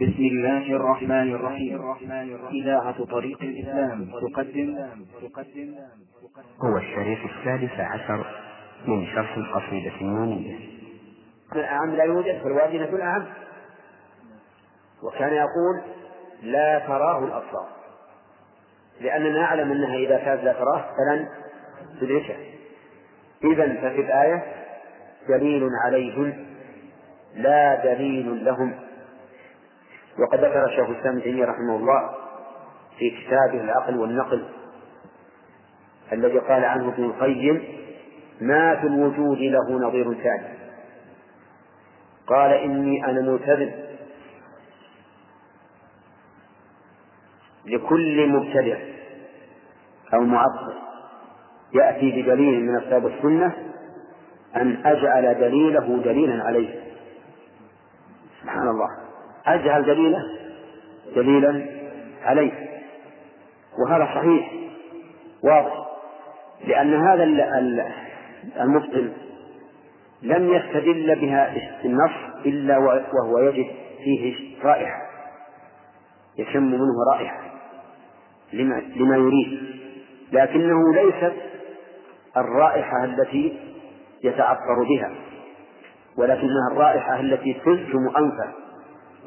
بسم الله الرحمن الرحيم. إذاعة طريق الإسلام تقدم. تقدم هو الشريط السادس عشر من شرح القصيدة النونية. الأعم لا يوجد فالواجنة الأعم. وكان يقول لا تراه الأبصار. لأننا نعلم أنها إذا كانت لا تراه فلن تدركه إذا ففي الآية دليل عليهم لا دليل لهم. وقد ذكر الشيخ الإسلام ابن تيمية رحمه الله في كتابه العقل والنقل الذي قال عنه ابن القيم ما في الوجود له نظير ثاني. قال إني أنا ملتزم لكل مبتدع أو معطل يأتي بدليل من كتاب السنة أن أجعل دليله دليلا عليه. سبحان الله. أجعل دليله؟ دليلا عليه. وهذا صحيح واضح. لأن هذا المبطل لم يستدل بها النص إلا وهو يجد فيه رائحة يشم منه رائحة لما, لما يريد. لكنه ليست الرائحة التي يتعطر بها ولكنها الرائحة التي تلزم أنفه.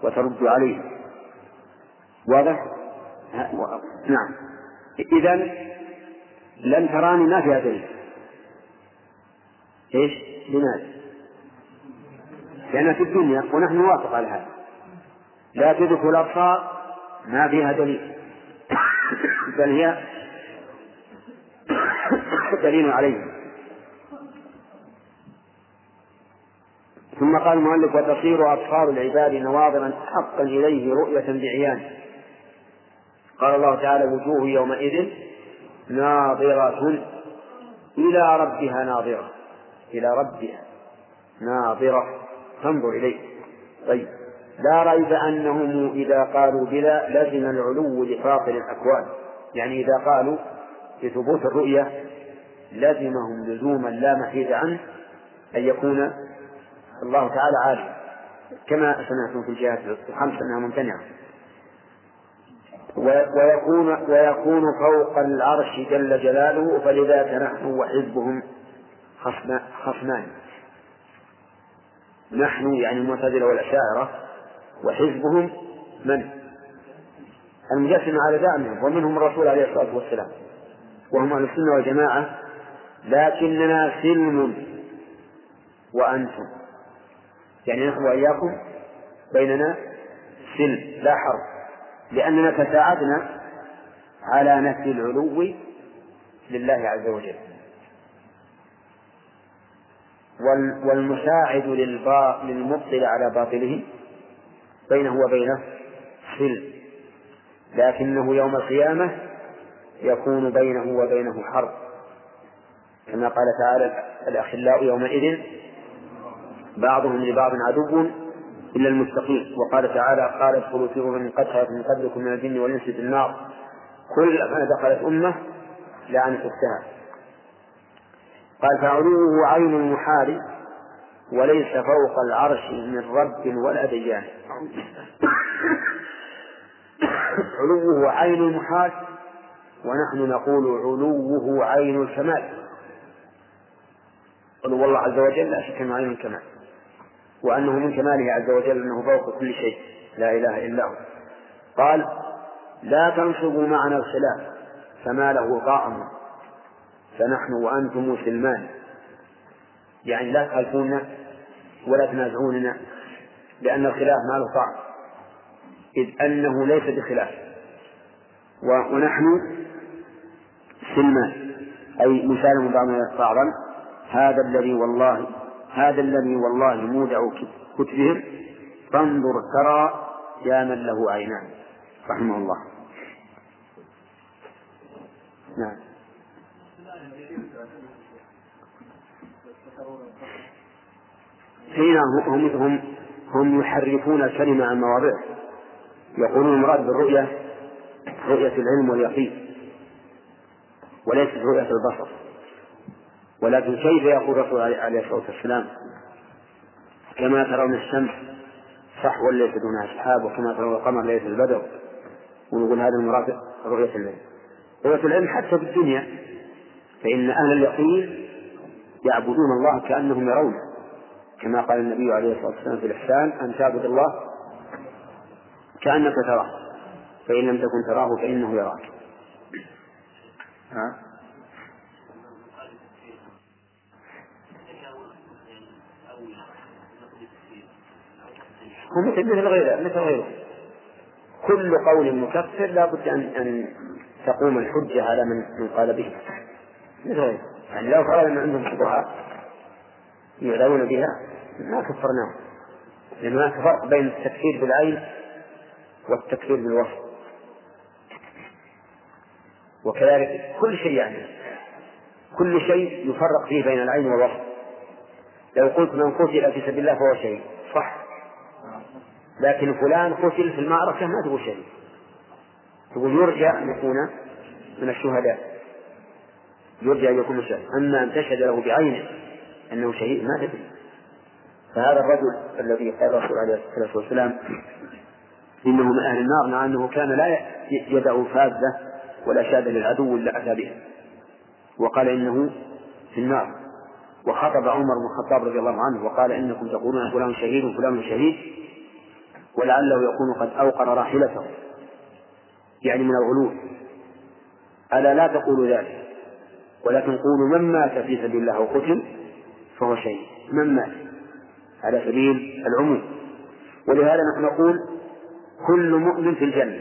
وترد عليه واضح؟ نعم إذا لن تراني ما فيها دليل إيش؟ لماذا؟ لأنها في الدنيا ونحن نوافق على هذا لا تدرك الأبصار ما فيها دليل بل هي دليل عليه ثم قال المؤلف وتصير أبصار العباد نواظرا حقا إليه رؤية بعيان. قال الله تعالى وجوه يومئذ ناظرة إلى ربها ناظرة. إلى ربها ناظرة. تنظر إليه. طيب. لا ريب أنهم إذا قالوا بلا لزم العلو لفاطر الأكوان. يعني إذا قالوا بثبوت الرؤية لزمهم لزوما لا محيد عنه أن يكون الله تعالى عالم كما سمعتم في الجهات الخمس أنها ممتنعة. ويكون ويكون فوق العرش جل جلاله فلذاك نحن وحزبهم خصمان. نحن يعني المعتزلة والأشاعرة وحزبهم من؟ المجسم على زعمهم ومنهم الرسول عليه الصلاة والسلام. وهم أهل السنة والجماعة لكننا سلم. وأنتم. يعني نحن وإياكم بيننا سلم لا حرب لأننا تساعدنا على نفي العلو لله عز وجل. والمساعد للمبطل على باطله بينه وبينه سلم لكنه يوم القيامة يكون بينه وبينه حرب. كما قال تعالى الأخلاء يومئذ بعضهم لبعض عدو إلا المتقين وقال تعالى قال ادخلوا في أمم قد خلت من قبلكم من الجن والإنس في النار. كلما دخلت أمة لعنت أختها قال فعلوه عين المحال وليس فوق العرش من رب ولا ديان. علوه عين المحال ونحن نقول علوه عين الكمال. علو الله عز وجل لا شك إنه عين الكمال. وأنه من كماله عز وجل أنه فوق كل شيء. لا إله إلا هو. قال لا تنصبوا معنا الخلاف فما له طعم فنحن وأنتم سلمان يعني لا تخالفونا ولا تنازعوننا لأن الخلاف ما له طعم إذ أنه ليس بخلاف. ونحن سلمان أي نسالم بعضنا بعضا هذا الذي والله هذا الذي والله مودع كتبهم فانظر ترى يا من له عينان. رحمه الله. نعم. حين هم هم هم يحرفون الكلمة عن مواضعه يقولون المراد بالرؤية رؤية العلم واليقين وليست رؤية البصر. ولكن كيف يقول الرسول عليه الصلاة والسلام؟ كما ترون الشمس صح ولا ليس دونها سحاب وكما ترى القمر ليس البدر. ونقول هذا المراد رؤية العلم. رؤية العلم حتى في الدنيا. فإن أهل اليقين يعبدون الله كأنهم يرونه. كما قال النبي عليه الصلاة والسلام في الإحسان أن تعبد الله كأنك تراه. فإن لم تكن تراه فإنه يراك. ها؟ مثل مثل غيره مثل غيره. كل قول مكفر لا بد أن أن تقوم الحجة على من من قال به. مثل غيره. يعني لو فرض أن عندهم شبهات يعلمون بها ما كفرناهم لأن هناك فرق بين التكفير بالعين والتكفير بالوصف. وكذلك كل شيء يعني. كل شيء يفرق فيه بين العين والوصف. لو قلت من قتل في سبيل الله فهو شيء صح. لكن فلان قتل في المعركة ما تقول شيء. تقول يرجى أن يكون من الشهداء. يرجى أن يكون الشهداء. أما أن تشهد له بعينه أنه شهيد ما تدري. فهذا الرجل الذي قال الرسول عليه الصلاة والسلام إنه من أهل النار مع أنه كان لا يدع فاذة ولا شاد للعدو إلا أتى بها وقال إنه في النار. وخطب عمر بن الخطاب رضي الله عنه وقال إنكم تقولون فلان شهيد وفلان شهيد. ولعله يكون قد أوقر راحلته. يعني من الغلو. ألا لا تقولوا ذلك. ولكن قولوا من مات في سبيل الله أو قتل فهو شيء من مات؟ على سبيل العموم. ولهذا نحن نقول كل مؤمن في الجنة.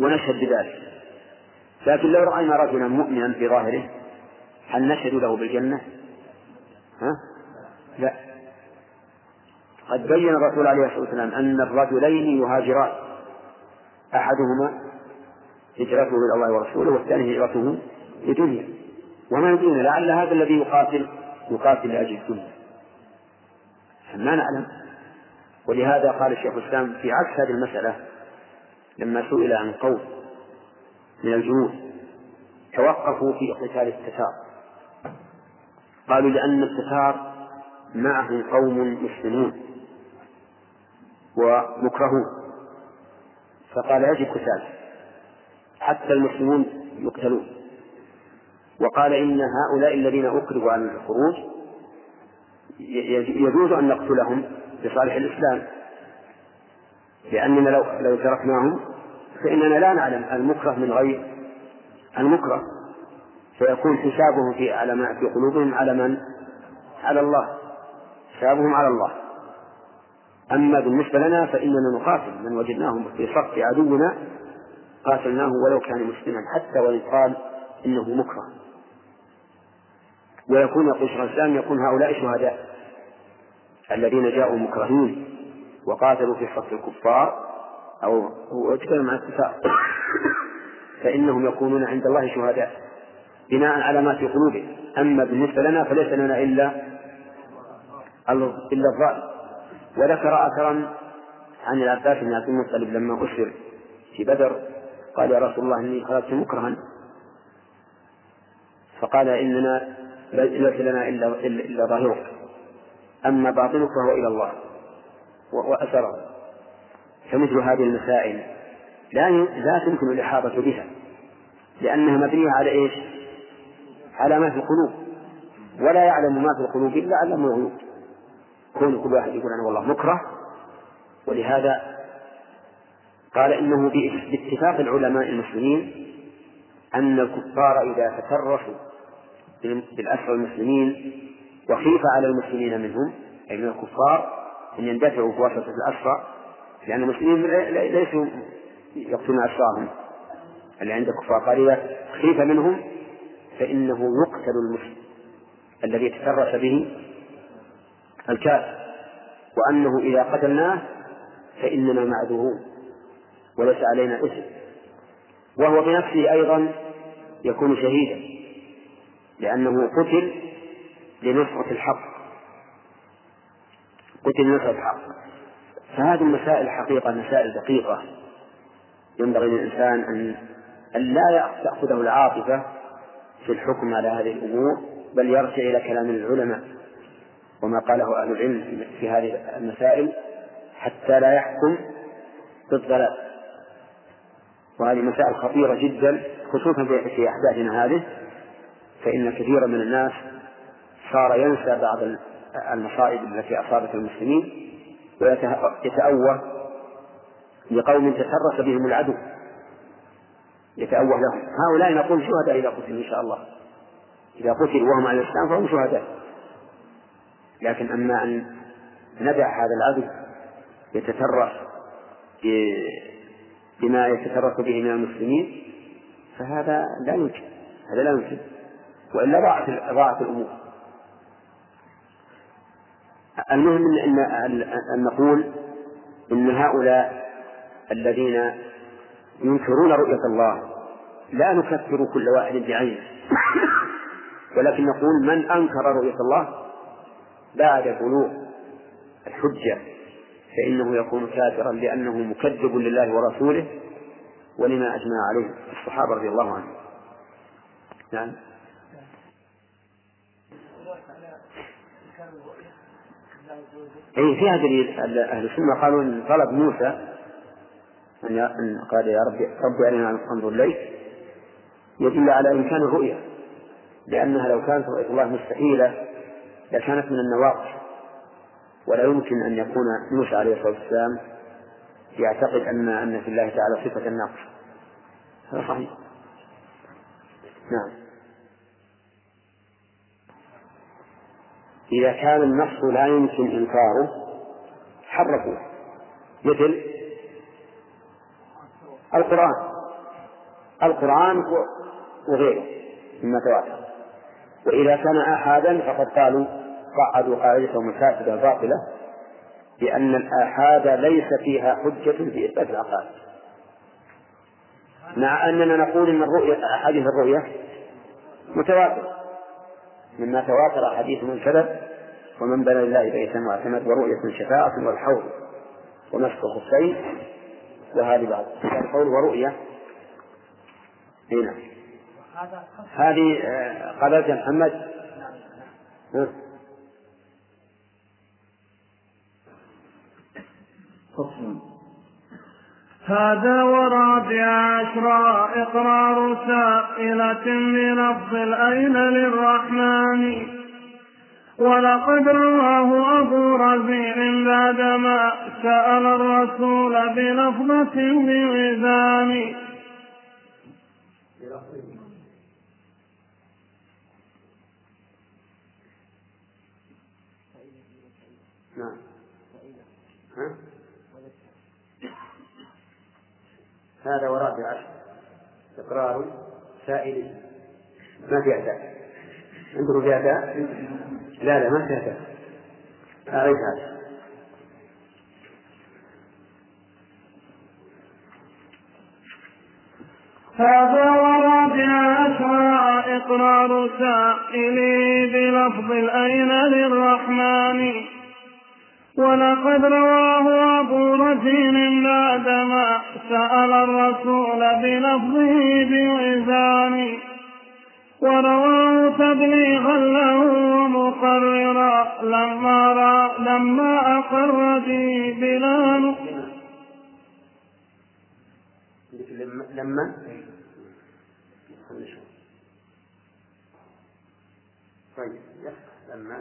ونشهد بذلك. لكن لو رأينا رجلا مؤمنا في ظاهره هل نشهد له بالجنة؟ ها؟ لا. قد بين الرسول عليه الصلاة والسلام أن الرجلين يهاجران. أحدهما هجرته إلى الله ورسوله والثاني هجرته لدنيا. وما يدرينا لعل هذا الذي يقاتل يقاتل لأجل الدنيا. ما نعلم. ولهذا قال الشيخ الإسلام في عكس هذه المسألة لما سئل عن قوم من الجنود توقفوا في قتال التتار. قالوا لأن التتار معهم قوم مسلمون. ومكرهون. فقال يجب قتال. حتى المسلمون يقتلون. وقال إن هؤلاء الذين أكرهوا عن الخروج يجوز أن نقتلهم لصالح الإسلام. لأننا لو لو تركناهم فإننا لا نعلم المكره من غير المكره. فيكون حسابهم في على ما في قلوبهم على من؟ على الله. حسابهم على الله. أما بالنسبة لنا فإننا نقاتل من وجدناهم في صف عدونا قاتلناه ولو كان مسلما حتى وإن قال إنه مكره. ويكون يقول شيخ الإسلام يكون هؤلاء شهداء الذين جاءوا مكرهين وقاتلوا في صف الكفار أو هو يتكلم عن الكفار فإنهم يكونون عند الله شهداء بناء على ما في قلوبهم. أما بالنسبة لنا فليس لنا إلا إلا الظالم. وذكر أثرا عن العباس بن عبد المطلب لما أسر في بدر قال يا رسول الله إني خرجت مكرها. فقال إننا ليس لنا إلا إلا ظاهرك أما باطنك فهو إلى الله وأثره. فمثل هذه المسائل لا لا تمكن الإحاطة بها لأنها مبنية على إيش؟ على ما في القلوب. ولا يعلم ما في القلوب إلا علم الغيوب. كون كل واحد يقول أنا والله مكره. ولهذا قال إنه باتفاق العلماء المسلمين أن الكفار إذا تكرسوا بالأسرى المسلمين وخيف على المسلمين منهم أي من الكفار أن يندفعوا بواسطة الأسرى لأن المسلمين ليسوا يقتلون أسراهم اللي عند الكفار قال إذا خيف منهم فإنه يقتل المسلم الذي تكرس به الكافر وأنه إذا قتلناه فإننا معذورون وليس علينا إثم. وهو بنفسه أيضا يكون شهيدا لأنه قتل لنصرة الحق. قتل لنصرة الحق. فهذه المسائل حقيقة مسائل دقيقة. ينبغي للإنسان أن أن لا تأخذه العاطفة في الحكم على هذه الأمور بل يرجع إلى كلام العلماء. وما قاله أهل العلم في هذه المسائل حتى لا يحكم بالضلال. وهذه مسائل خطيرة جدا خصوصا في أحداثنا هذه فإن كثيرا من الناس صار ينسى بعض المصائب التي أصابت المسلمين ويتأوه لقوم تسرس بهم العدو. يتأوه لهم. هؤلاء نقول شهداء إذا قتلوا إن شاء الله. إذا قتلوا وهم على الإسلام فهم شهداء. لكن أما أن ندع هذا العدو يتترس بما يتترس به من المسلمين فهذا لا يمكن هذا لا يمكن وإلا ضاعت ضاعت الأمور. المهم أن أن نقول إن هؤلاء الذين ينكرون رؤية الله لا نكفر كل واحد بعينه ولكن نقول من أنكر رؤية الله بعد بلوغ الحجة فإنه يكون كافرا لأنه مكذب لله ورسوله ولما أجمع عليه الصحابة رضي الله عنهم. نعم. أي فيها دليل أهل السنة قالوا إن طلب موسى أن قال يا ربي ربي أرنا أنظر إليك يدل على إمكان الرؤية لأنها لو كانت رؤية الله مستحيلة لكانت من النواقص ولا يمكن أن يكون موسى عليه الصلاة والسلام يعتقد أن أن في الله تعالى صفة النقص هذا صحيح. نعم. إذا كان النص لا يمكن إنكاره حرفوه. مثل القرآن. القرآن وغيره مما تواتر. وإذا كان آحادا فقد قالوا قعدوا قاعدتهم الفاسدة الباطلة بأن الآحاد ليس فيها حجة في إثبات العقائد. مع أننا نقول إن الرؤية أحاديث الرؤية متواترة. مما تواتر حديث من كذب ومن بنى لله بيتا واعتمد ورؤية شفاعة والحوض ومسك الخفين وهذه بعض. القول ورؤية. هنا. هذه آه، قبلت يا فصل هذا ورابع عشر إقرار سائلة بلفظ الأين للرحمن. ولقد رواه أبو رزين بعدما سأل الرسول بلفظة بوزان. نعم هذا ورابع عشر إقرار سائل. ما في أداء عندكم في أداء؟ لا لا ما في أداء أعيد هذا. هذا ورابع عشر إقرار سائلي بلفظ الأين للرحمن. ولقد رواه أبو رزين بعدما سأل الرسول بلفظه بوزان ورواه تبليغا له ومقررا لما را لما أقر به بلا لما؟ طيب لما؟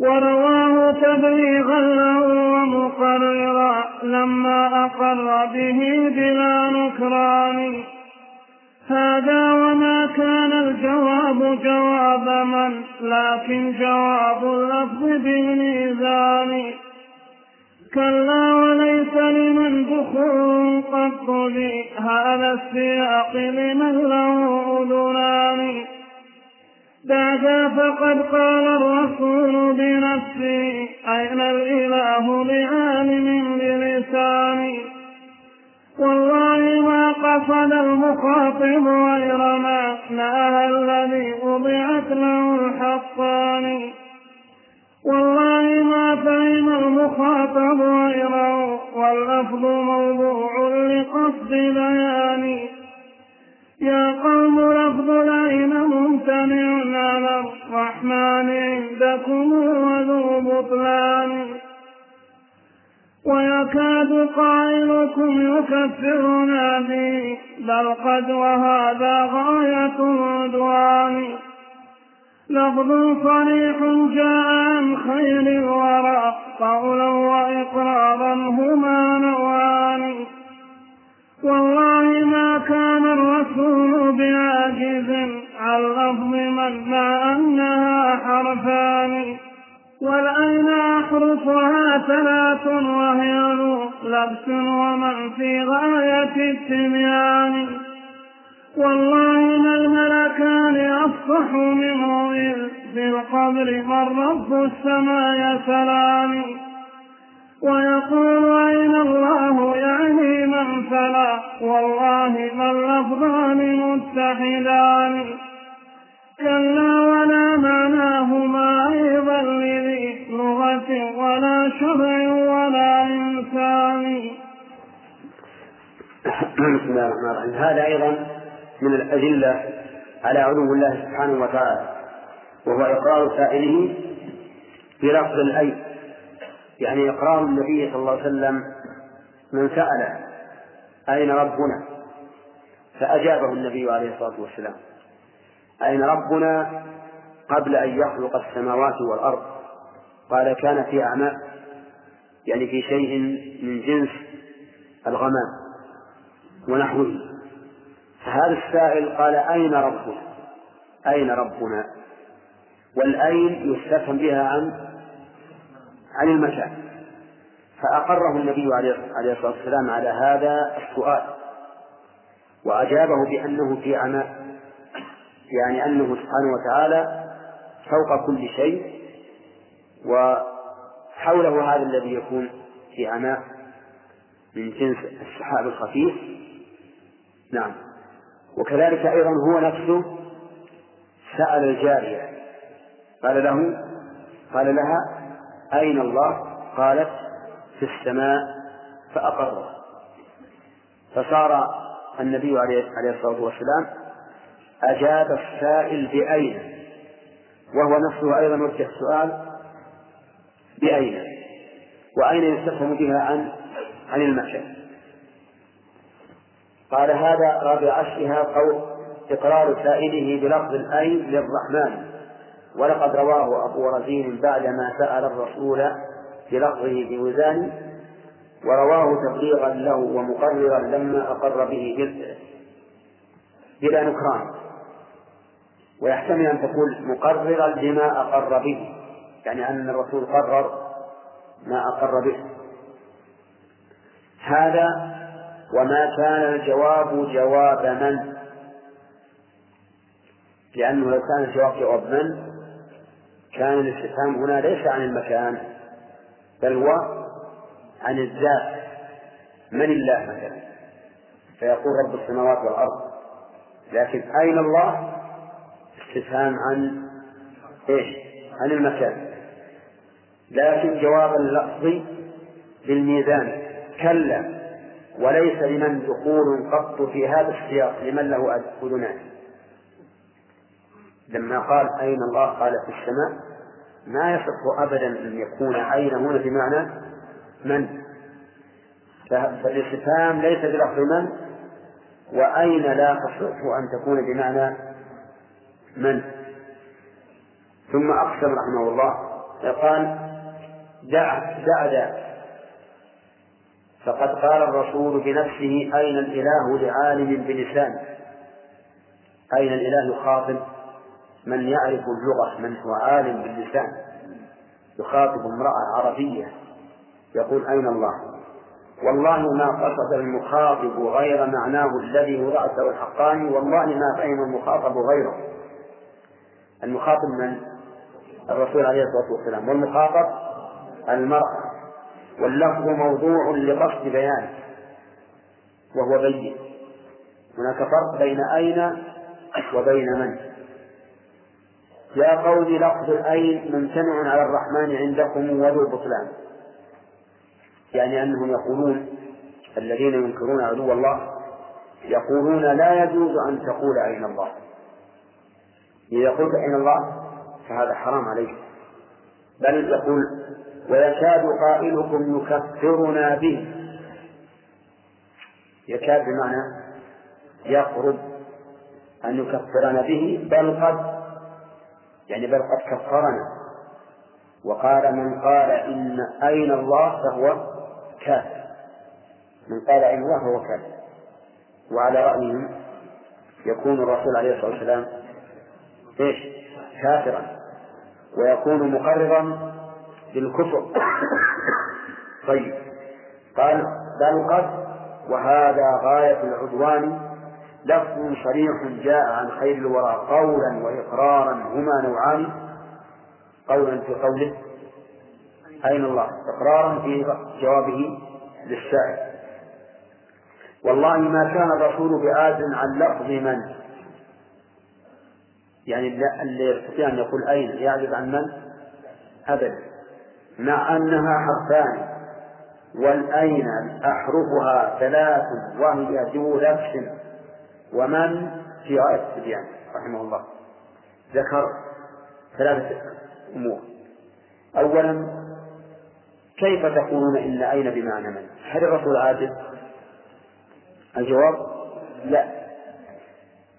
ورواه تبليغا له ومقررا لما أقر به بلا نكران. هذا وما كان الجواب جواب من لكن جواب اللفظ بالميزان. كلا وليس لمن دخول قط هذا السياق لمن له أذنان. بعد فقد قال الرسول بنفسه أين الإله بعالم بلساني والله ما قصد المخاطب غير ما نهى الذي وضعت له الحقان والله ما فهم المخاطب غيره واللفظ موضوع لقصد بياني يا قوم لفظ الرحمن عندكم وذو بطلان. ويكاد قائلكم يكفرنا به بل قد وهذا غاية العدوان. لفظ صريح جاء عن خير الورى قولا وإقرارا هما نوعان. والله ما كان الرسول بعاجز من مع أنها حرفان والأين أحرفها ثلاث وهي لبس ومن في غاية التبيان. والله ما الملكان أفصح منه إذ في القبر من رب السماء يسلان ويقول أين الله يعني من فلا؟ والله ما اللفظان متحدان. كلا ولا معناهما أيضا لذي لغة ولا شبع ولا إنسان. بسم الله الرحمن الرحيم هذا أيضا من الأدلة على علو الله سبحانه وتعالى وهو إقرار سائله بلفظ الأي يعني إقرار النبي صلى الله عليه وسلم من سأل أين ربنا؟ فأجابه النبي عليه الصلاة والسلام. أين ربنا قبل أن يخلق السماوات والأرض؟ قال كان في أعماء يعني في شيء من جنس الغمام ونحوه. فهذا السائل قال أين ربنا؟ أين ربنا؟ والأين يستفهم بها عن عن المكان فأقره النبي عليه الصلاة والسلام على هذا السؤال وأجابه بأنه في عماء يعني أنه سبحانه وتعالى فوق كل شيء وحوله هذا الذي يكون في عماء من جنس السحاب الخفيف. نعم. وكذلك أيضا هو نفسه سأل الجارية قال له قال لها أين الله؟ قالت في السماء فأقره. فصار النبي عليه الصلاة والسلام أجاب السائل بأين؟ وهو نفسه أيضا وجه السؤال بأين؟ وأين يستفهم بها عن عن المكان قال هذا رابع عشرها قول إقرار سائله بلفظ الأين للرحمن ولقد رواه أبو رزين بعدما سأل الرسول بلفظه بوزان ورواه تبليغا له ومقررا لما أقر به بلا نكران. ويحتمل أن تقول مقررا لما أقر به يعني أن الرسول قرر ما أقر به. هذا وما كان الجواب جواب من؟ لأنه لو كان الجواب جواب من؟ كان الاستفهام هنا ليس عن المكان بل هو عن الذات. من الله مثلا؟ فيقول رب السماوات والأرض. لكن أين الله؟ استفهام عن إيش؟ عن المكان. لكن جواب اللفظ بالميزان. كلا وليس لمن دخول قط في هذا السياق لمن له أذنان لما قال أين الله؟ قال في السماء. ما يصح أبدا أن يكون أين هنا بمعنى من. فالاستفهام ليس بلفظ من. وأين لا تصح أن تكون بمعنى من؟ ثم أقسم رحمه الله قال دع دع دع. فقد قال الرسول بنفسه أين الإله لعالم بلسان؟ أين الإله يخاطب من يعرف اللغة من هو عالم باللسان؟ يخاطب امرأة عربية. يقول أين الله؟ والله ما قصد المخاطب غير معناه الذي رأسه الحقاني والله ما فهم المخاطب غيره. المخاطب من الرسول عليه الصلاة والسلام والمخاطب المرأة. واللفظ موضوع لقصد بيانه وهو بين. هناك فرق بين أين وبين من؟ يا قوم لفظ الأين ممتنع على الرحمن عندكم وذو بطلان يعني أنهم يقولون الذين ينكرون علو الله يقولون لا يجوز أن تقول أين الله. إذا قلت أين الله فهذا حرام عليك. بل يقول ويكاد قائلكم يكفرنا به. يكاد بمعنى يقرب أن يكفرنا به بل قد يعني بل قد كفرنا. وقال من قال إن أين الله فهو كافر. من قال أين الله فهو كافر. وعلى رأيهم يكون الرسول عليه الصلاة والسلام إيش؟ كافرا. ويكون مقررا بالكفر. طيب. قال بل قد وهذا غاية العدوان لفظ صريح جاء عن خير الورى قولا وإقرارا هما نوعان. قولا في قوله أين الله؟ إقرارا في جوابه للسائل والله ما كان الرسول بعاز عن لفظ من يعني اللي يستطيع أن يقول أين يعجز عن من؟ أبدا. مع أنها حرفان. والأين أحرفها ثلاث وهي ذو لبس ومن؟ في غاية التبيان رحمه الله. ذكر ثلاثة أمور. أولا كيف تقولون إن أين بمعنى من؟ هل الرسول عاجز؟ الجواب لا.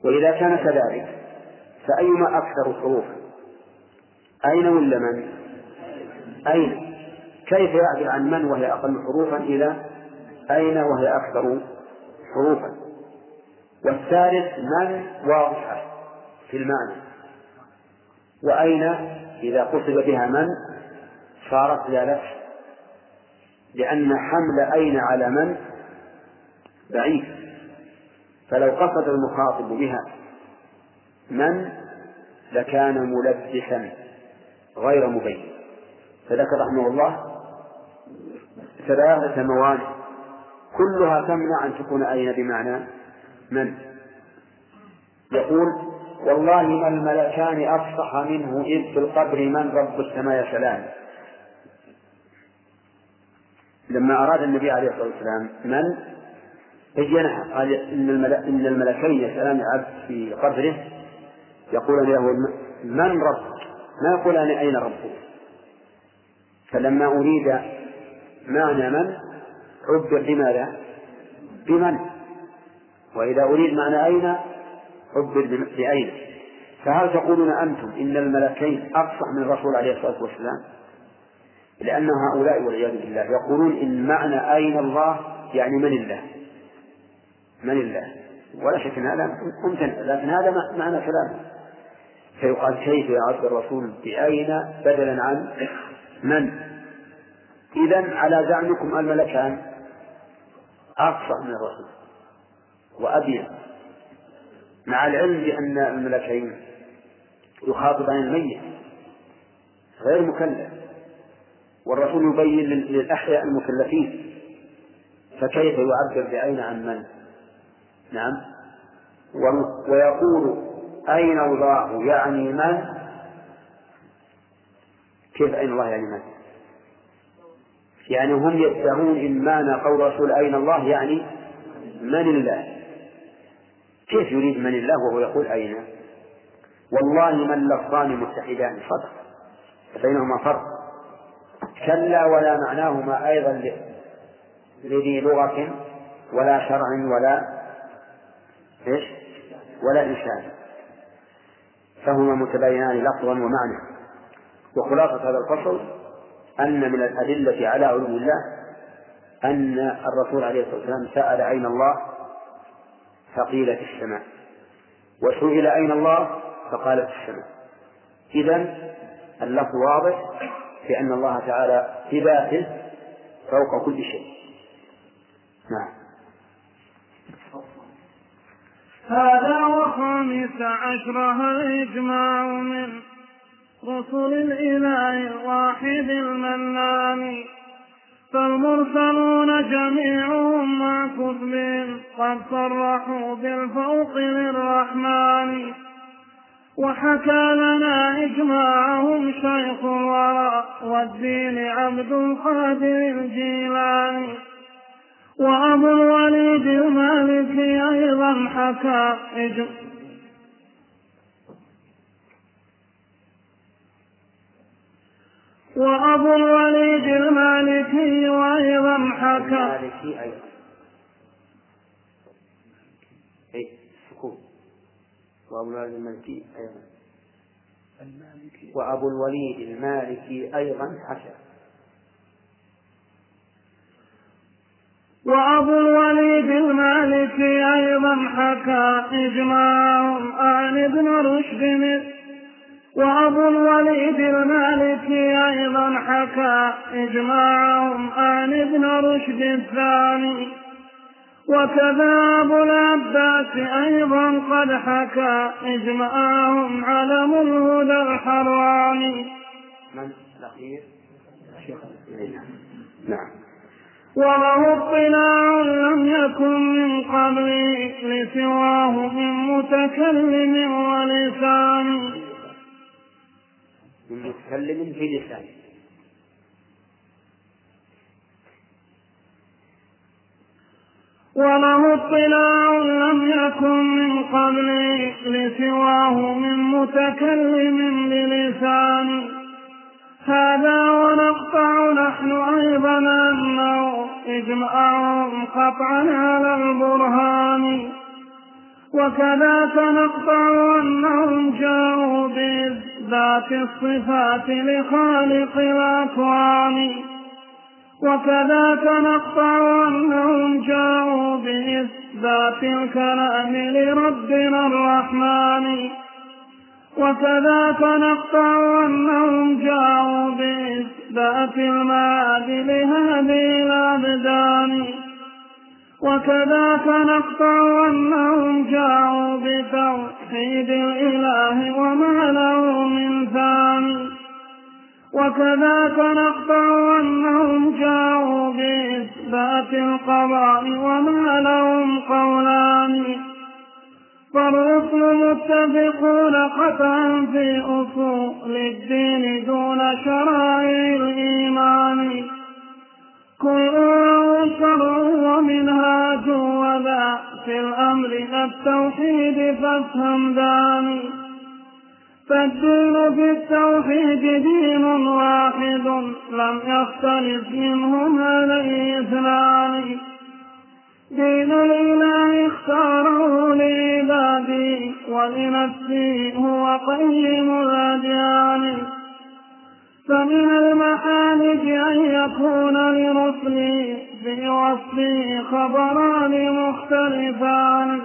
وإذا كان كذلك فأيما أكثر حروفا أين ولا من؟ أين؟ كيف يعدل عن من وهي أقل حروفا إلى أين وهي أكثر حروفا؟ والثالث من واضحة في المعنى. وأين إذا قصد بها من؟ صارت لا لأن حمل أين على من بعيد. فلو قصد المخاطب بها من لكان ملبسا غير مبين. فذكر رحمه الله ثلاثة موانع كلها تمنع أن تكون أين بمعنى من؟ يقول والله ما الملكان أفصح منه إذ في القبر من رب السماء سلام لما أراد النبي عليه الصلاة والسلام من؟ بينها قال إن, إن الملكين يسألان عبد في قبره يقولان له من ربك ما يقولان أين ربك؟ فلما أريد معنى من عبر بماذا؟ بمن. وإذا أريد معنى أين عبر بأين. فهل تقولون أنتم إن الملكين أفصح من الرسول عليه الصلاة والسلام؟ لأن هؤلاء والعياذ بالله يقولون إن معنى أين الله يعني من الله؟ من الله. ولا شك أن هذا ممتنع لكن هذا معنى كلامه. فيقال كيف يعد الرسول بأين؟ بدلا عن من؟ إذا على زعمكم الملكان أقصى من الرسول وأبين مع العلم بأن الملكين يخاطبان الميت غير مكلف والرسول يبين للأحياء المكلفين. فكيف يعبر بأين عن من؟ نعم. ويقول أين الله يعني من؟ كيف أين الله يعني من؟ يعني هم يدعون إن معنى قول رسول أين الله يعني من الله. كيف يريد من الله وهو يقول أين؟ والله ما اللفظان متحدان صدق بينهما فرق. كلا ولا معناهما أيضا لذي لغة ولا شرع ولا إيش؟ ولا إنسان فهما متباينان لفظا ومعنى. وخلاصة هذا الفصل أن من الأدلة على علو الله أن الرسول عليه الصلاة والسلام سأل أين الله؟ فقيل في السماء. وسئل أين الله؟ فقال في السماء. إذا اللفظ واضح في أن الله تعالى في ذاته فوق كل شيء. نعم. هذا وخامس عشر الإجماع من رسل الإله الواحد المنان. فالمرسلون جميعهم مع كتبهم قد صرحوا بالفوق للرحمن. وحكى لنا إجماعهم شيخ الورى والدين عبد القادر الجيلاني. وأبو الوليد المالكي أيضا حكى وأبو الوليد المالكي أيضا حكى المالكي أيضا. أي سكون وأبو الوليد المالكي أيضا. وأبو الوليد المالكي أيضا حكى. وأبو الوليد المالكي أيضا حكى إجماعهم عن ابن رشد. وأبو الوليد المالكي أيضا حكى إجماعهم عن ابن رشد الثاني. وكذا أبو العباس أيضا قد حكى إجماعهم علم الهدى الحراني من الأخير؟ نعم. وله اطلاع لم يكن من قبلي لسواه من متكلم ولسان. من متكلم في لسانه وله اطلاع لم يكن من قبلي لسواه من متكلم بلسان هذا ونقطع نحن أيضا أنه إجماعهم قطعا على البرهان. وكذاك نقطع أنهم جاءوا بإثبات الصفات لخالق الأكوان. وكذاك نقطع أنهم جاءوا بإثبات الكلام لربنا الرحمن. وكذاك نقطع أنهم بإثبات المعاد لهذه الأبدان. وكذاك نقطع أنهم جاءوا بتوحيد الإله وما له من ثاني. وكذاك نقطع أنهم جاءوا بإثبات القضاء وما لهم قولان. فالرسل متفقون قطعا في أصول الدين دون شرائع الإيمان. كل شرع ومنهاج وذا في الأمر التوحيد فافهم داني. فالدين في التوحيد دين واحد لم يختلف منهم عليه اثنان دين الإله اختاره لعبادي ولنفسي هو قيم الأديان. فمن المحامد أن يكون لرسلي في وصفه خبران مختلفان.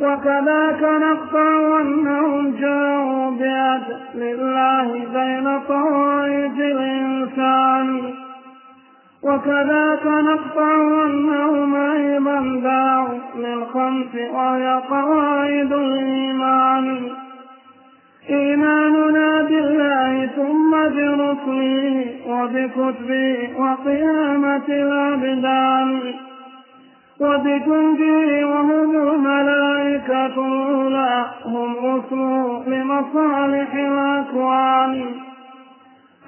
وكذاك نقطع أنهم جاءوا بعدل الله بين طوائف الإنسان. وكذاك نقطع أنهم أيضا داعوا للخمس وهي قواعد الإيمان. إيماننا بالله ثم برسله وبكتبه وقيامة الأبدان. وبجنده وهم الملائكة الأولى هم رسله لمصالح الأكوان.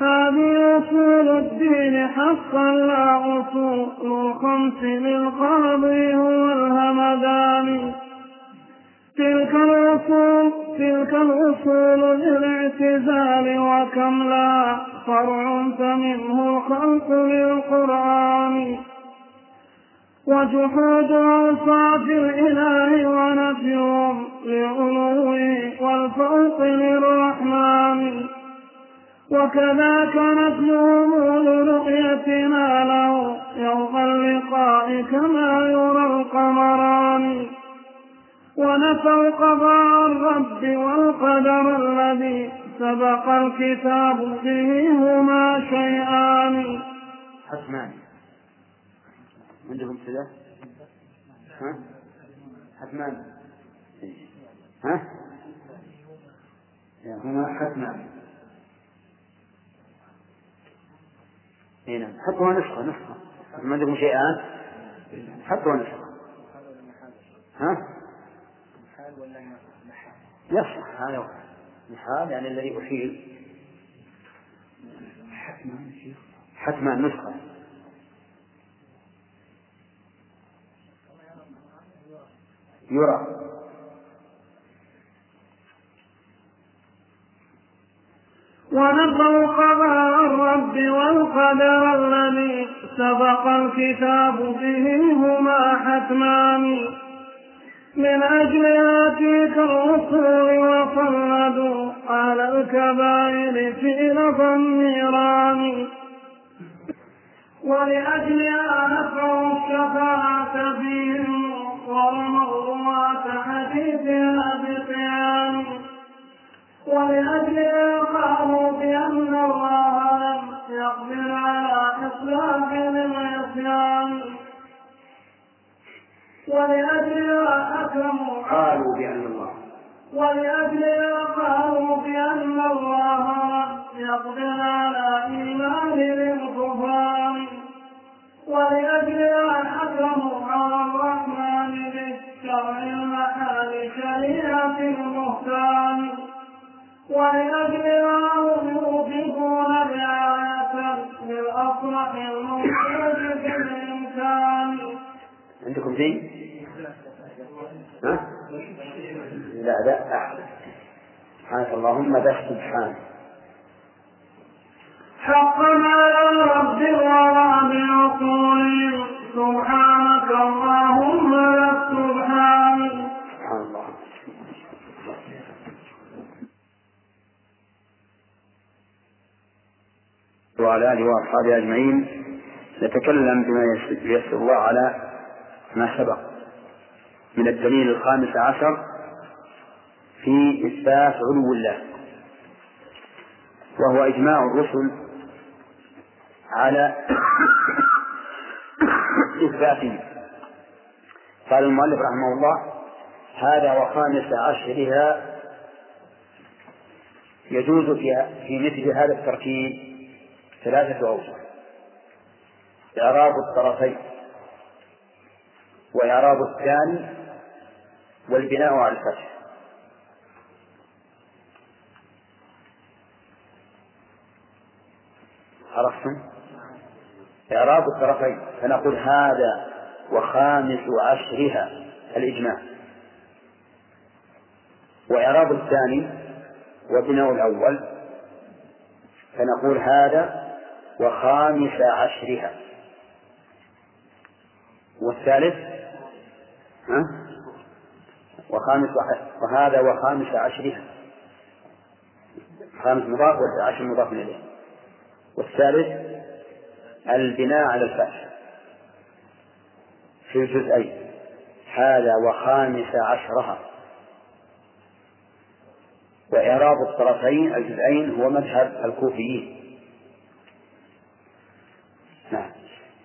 هذه أصول الدين حقا لا أصول الخمس للقاضي هو الهمدان. تلك الأصول تلك الأصول للاعتزال وكم لا فرع فمنه الخلق للقرآن وجحود أوصاف الإله ونفيهم لعلوه والفوق للرحمن. وكذاك نفيهم لرؤيتنا له يوم اللقاء كما يرى القمران. ونفوا قضاء الرب والقدر الذي سبق الكتاب به هما شيئان. حتمان. عندكم كذا؟ ها؟ حتمان. ها؟ هما حتمان. اي نعم. حطوا نسخة نسخة. ما عندكم شيئان حطوا نسخة. ها؟ يصح هذا محال يعني الذي أحيل حتما نسخة. يرى. ونفوا قضاء الرب والقدر الذي سبق الكتاب به هما حتمان. من أجل آتيك الرسول وصلدوا على الكبائر في لظى النيران. ولأجلها نفعوا الشفاعة فيهم ورموا رواة حديثها بقيام ولأجلها قالوا بأن الله لم يقدر على إصلاح العصيان ولأجلها أكرموا قالوا بأن الله. ولأجلها قالوا بأن الله لم يقدر على إيمان للكفار ولأجلها حكموا على الرحمن بالشرع المحال شريعة المختار ولأجلها هم يوقفون رعاية للأصلح الموجود في الإمكان عندكم شيء؟ ها؟ لا لا أحسن سبحانك اللهم بس سبحانك حقا على رب الورى بعقول سبحانك اللهم لك سبحان سبحان الله وعلى آله وأصحابه أجمعين نتكلم بما يسر الله على ما سبق. من الدليل الخامس عشر في إثبات علو الله وهو إجماع الرسل على إثباته قال المؤلف رحمه الله هذا وخامس عشرها يجوز في في مثل هذا التركيب. ثلاثة أوجه إعراب الطرفين وإعراب الثاني والبناء على الفتح. عرفتم؟ إعراب الطرفين. فنقول هذا وخامس عشرها الإجماع. وإعراب الثاني وبناء الأول. فنقول هذا وخامس عشرها. والثالث؟ ها؟ وخامس وهذا وخامس عشرها. خامس مضاف والعشر مضاف إليه؟ والثالث؟ البناء على الفتح في الجزئين. هذا وخامس عشرها. وإعراب الطرفين الجزئين هو مذهب الكوفيين.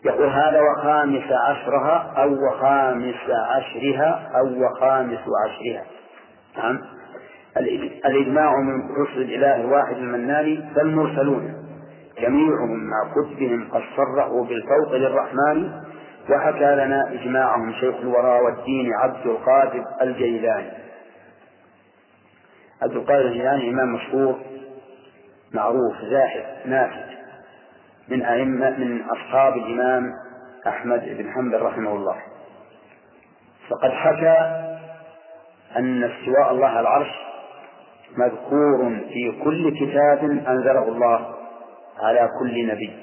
يقول هذا وخامس عشرها أو وخامس عشرها أو وخامس عشرها. نعم. الإجماع من رسل الإله الواحد المنان بل مرسلون. جميعهم مع كتبهم قد صرحوا بالفوق للرحمن وحكى لنا إجماعهم شيخ الورى والدين عبد القادر الجيلاني. عبد القادر الجيلاني إمام مشهور معروف زاهد نافذ. من أئمة من أصحاب الإمام أحمد بن حنبل رحمه الله. فقد حكى أن استواء الله على العرش مذكور في كل كتاب أنزله الله على كل نبي.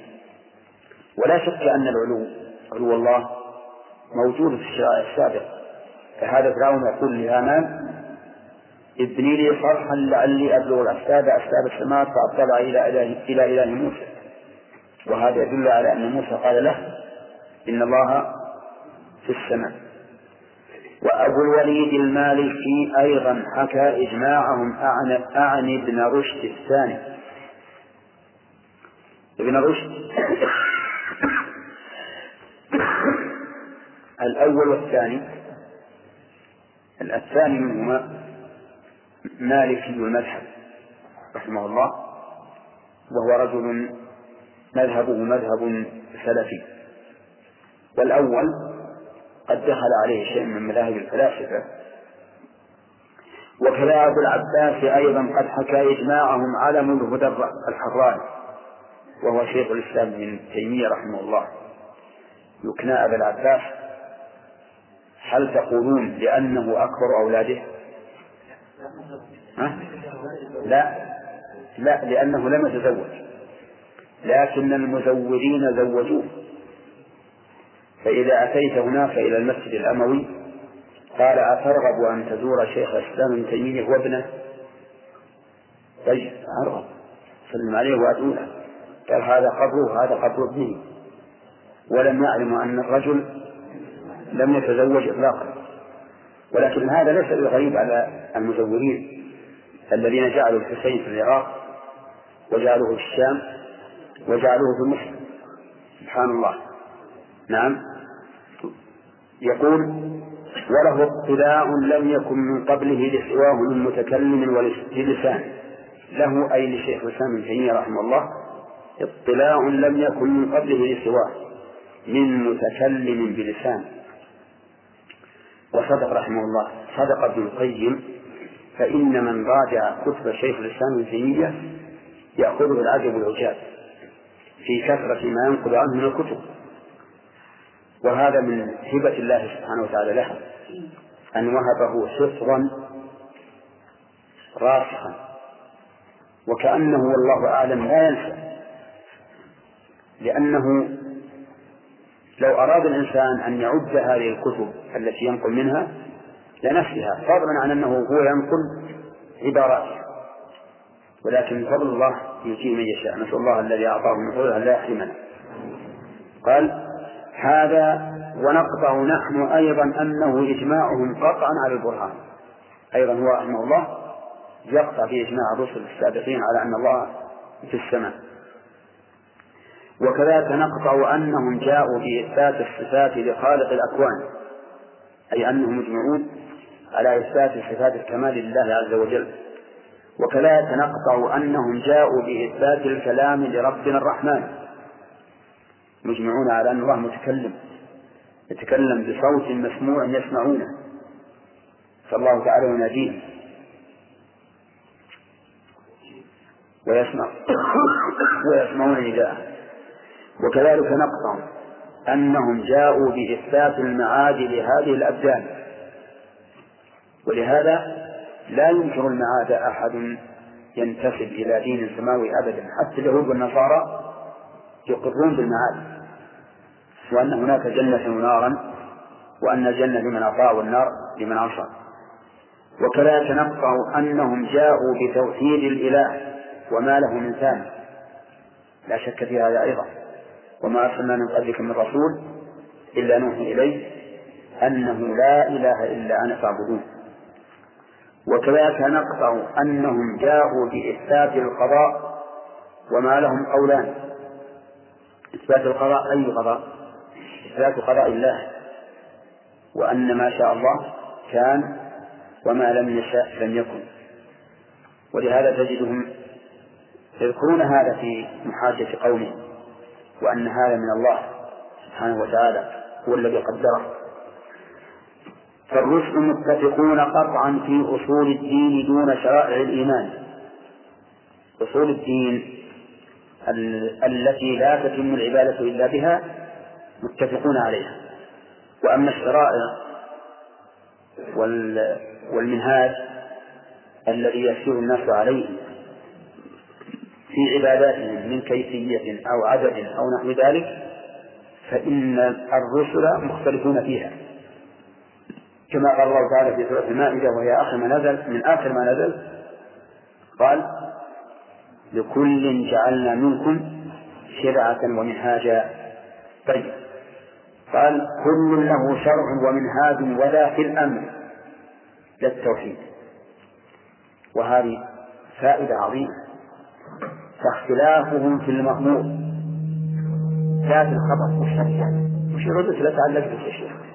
ولا شك أن العلو علو الله موجود في الشرائع السابقة. فهذا فرعون يقول لهامان ابني لي صرحا لعلي أبلغ الأسباب أسباب السماء فأطلع إلى إله إلى إله موسى. وهذا يدل على أن موسى قال له إن الله في السماء. وأبو الوليد المالكي أيضا حكى إجماعهم أعن, أعن ابن رشد الثاني. ابن رشد الأول والثاني. الثاني منهما مالكي المذهب رحمه الله وهو رجل مذهبه مذهب سلفي. والأول قد دخل عليه شيء من مذاهب الفلاسفة. وكذا أبو العباس أيضا قد حكى إجماعهم علم الهدى الحراني وهو شيخ الإسلام ابن تيمية رحمه الله. يكنى أبا العباس هل تقولون لأنه أكبر أولاده؟ ها؟ لا. لا لأنه لم يتزوج. لكن المزورين زوجوه. فإذا أتيت هناك إلى المسجد الأموي قال أترغب أن تزور شيخ الإسلام ابن تيمية وابنه؟ طيب أرغب. سلم عليه وأدعو قال هذا قبره هذا قبر ابنه. ولم يعلم أن الرجل لم يتزوج إطلاقا. ولكن هذا ليس بغريب على المزورين الذين جعلوا الحسين في العراق وجعلوه في الشام وجعلوه في مصر سبحان الله. نعم. يقول وله اطلاع لم يكن من قبله لسواه من متكلم ولسان له أي لشيخ الإسلام ابن تيمية رحمه الله اطلاع لم يكن من قبله لسواه من متكلم بلسان. وصدق رحمه الله. صدق ابن القيم فإن من راجع كتب شيخ الإسلام ابن تيمية يأخذه العجب والعجاب. في كثرة ما ينقل عنه من الكتب. وهذا من هبة الله سبحانه وتعالى له أن وهبه حفظا راسخا. وكأنه والله أعلم لا ينسى لأنه لو أراد الإنسان أن يعد هذه الكتب التي ينقل منها لنفسها فضلا عن أنه هو ينقل عبارات. ولكن بفضل الله يؤتيه من يشاء. نسأل الله الذي أعطاه من فضله لا يحرمنا. قال هذا ونقطع نحن أيضا أنه إجماعهم قطعا على البرهان. أيضا هو رحمه الله يقطع في إجماع الرسل السابقين على أن الله في السماء. وكذلك نقطع أنهم جاءوا بإثبات الصفات لخالق الأكوان أي أنهم مجمعون على إثبات صفات الكمال لله عز وجل. وكذلك نقطع أنهم جاءوا بإثبات الكلام لربنا الرحمن. مجمعون على أن الله متكلم يتكلم بصوت مسموع يسمعونه. فالله تعالى يناديه. ويسمع. ويسمعون نداءه وكذلك نقطع أنهم جاءوا بإثبات المعاد لهذه الأبدان. ولهذا لا ينكر المعاد أحد ينتسب إلى دين سماوي أبدا. حتى اليهود والنصارى يقرون بالمعاد وأن هناك جنة ونارا وأن الجنة لمن أطاع والنار لمن عصى. وكذلك نقطع أنهم جاءوا بتوحيد الإله وما له من ثاني. لا شك في هذا أيضا. وما أرسلنا من قبلك من رسول إلا نوحي إليه أنه لا إله إلا أنا فاعبدون. وكذلك نقطع أنهم جاءوا بإثبات القضاء وما لهم قولان. إثبات القضاء أي قضاء؟ إثبات قضاء الله. وأن ما شاء الله كان وما لم يشاء لم يكن. ولهذا تجدهم يذكرون هذا في محاجة قومه وأن هذا من الله سبحانه وتعالى هو الذي قدره. فالرسل متفقون قطعا في أصول الدين دون شرائع الإيمان. أصول الدين التي لا تتم العبادة إلا بها متفقون عليها. وأما الشرائع والمنهاج الذي يسير الناس عليه في عباداتهم من كيفية أو عدد أو نحو ذلك فإن الرسل مختلفون فيها. كما قال الله تعالى في سورة المائدة وهي آخر ما نزل من آخر ما نزل قال لكل جعلنا منكم شرعة ومنهاجا. طيب. قال كل له شرع ومنهاج ولا في الأمر للتوحيد. وهذه فائدة عظيمة. فاختلافهم في المأمور. لا في الخبر يعني وش به يا شيخ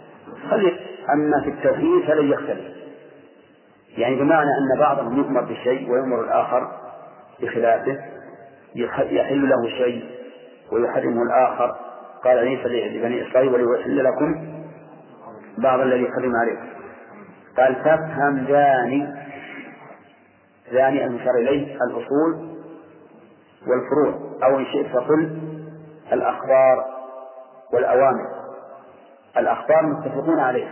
خلي أما في التوحيد فلن يختلف. يعني بمعنى أن بعضهم يؤمر بشيء ويؤمر الآخر بخلافه يحل له شيء ويحرمه الآخر. قال عيسى لبني إسرائيل وليحل لكم بعض الذي حرم عليكم. قال تفهم ذاني ذاني المشار إليه الأصول والفروع أو إن شئت فقل الأخبار والأوامر. الأخبار متفقون عليها.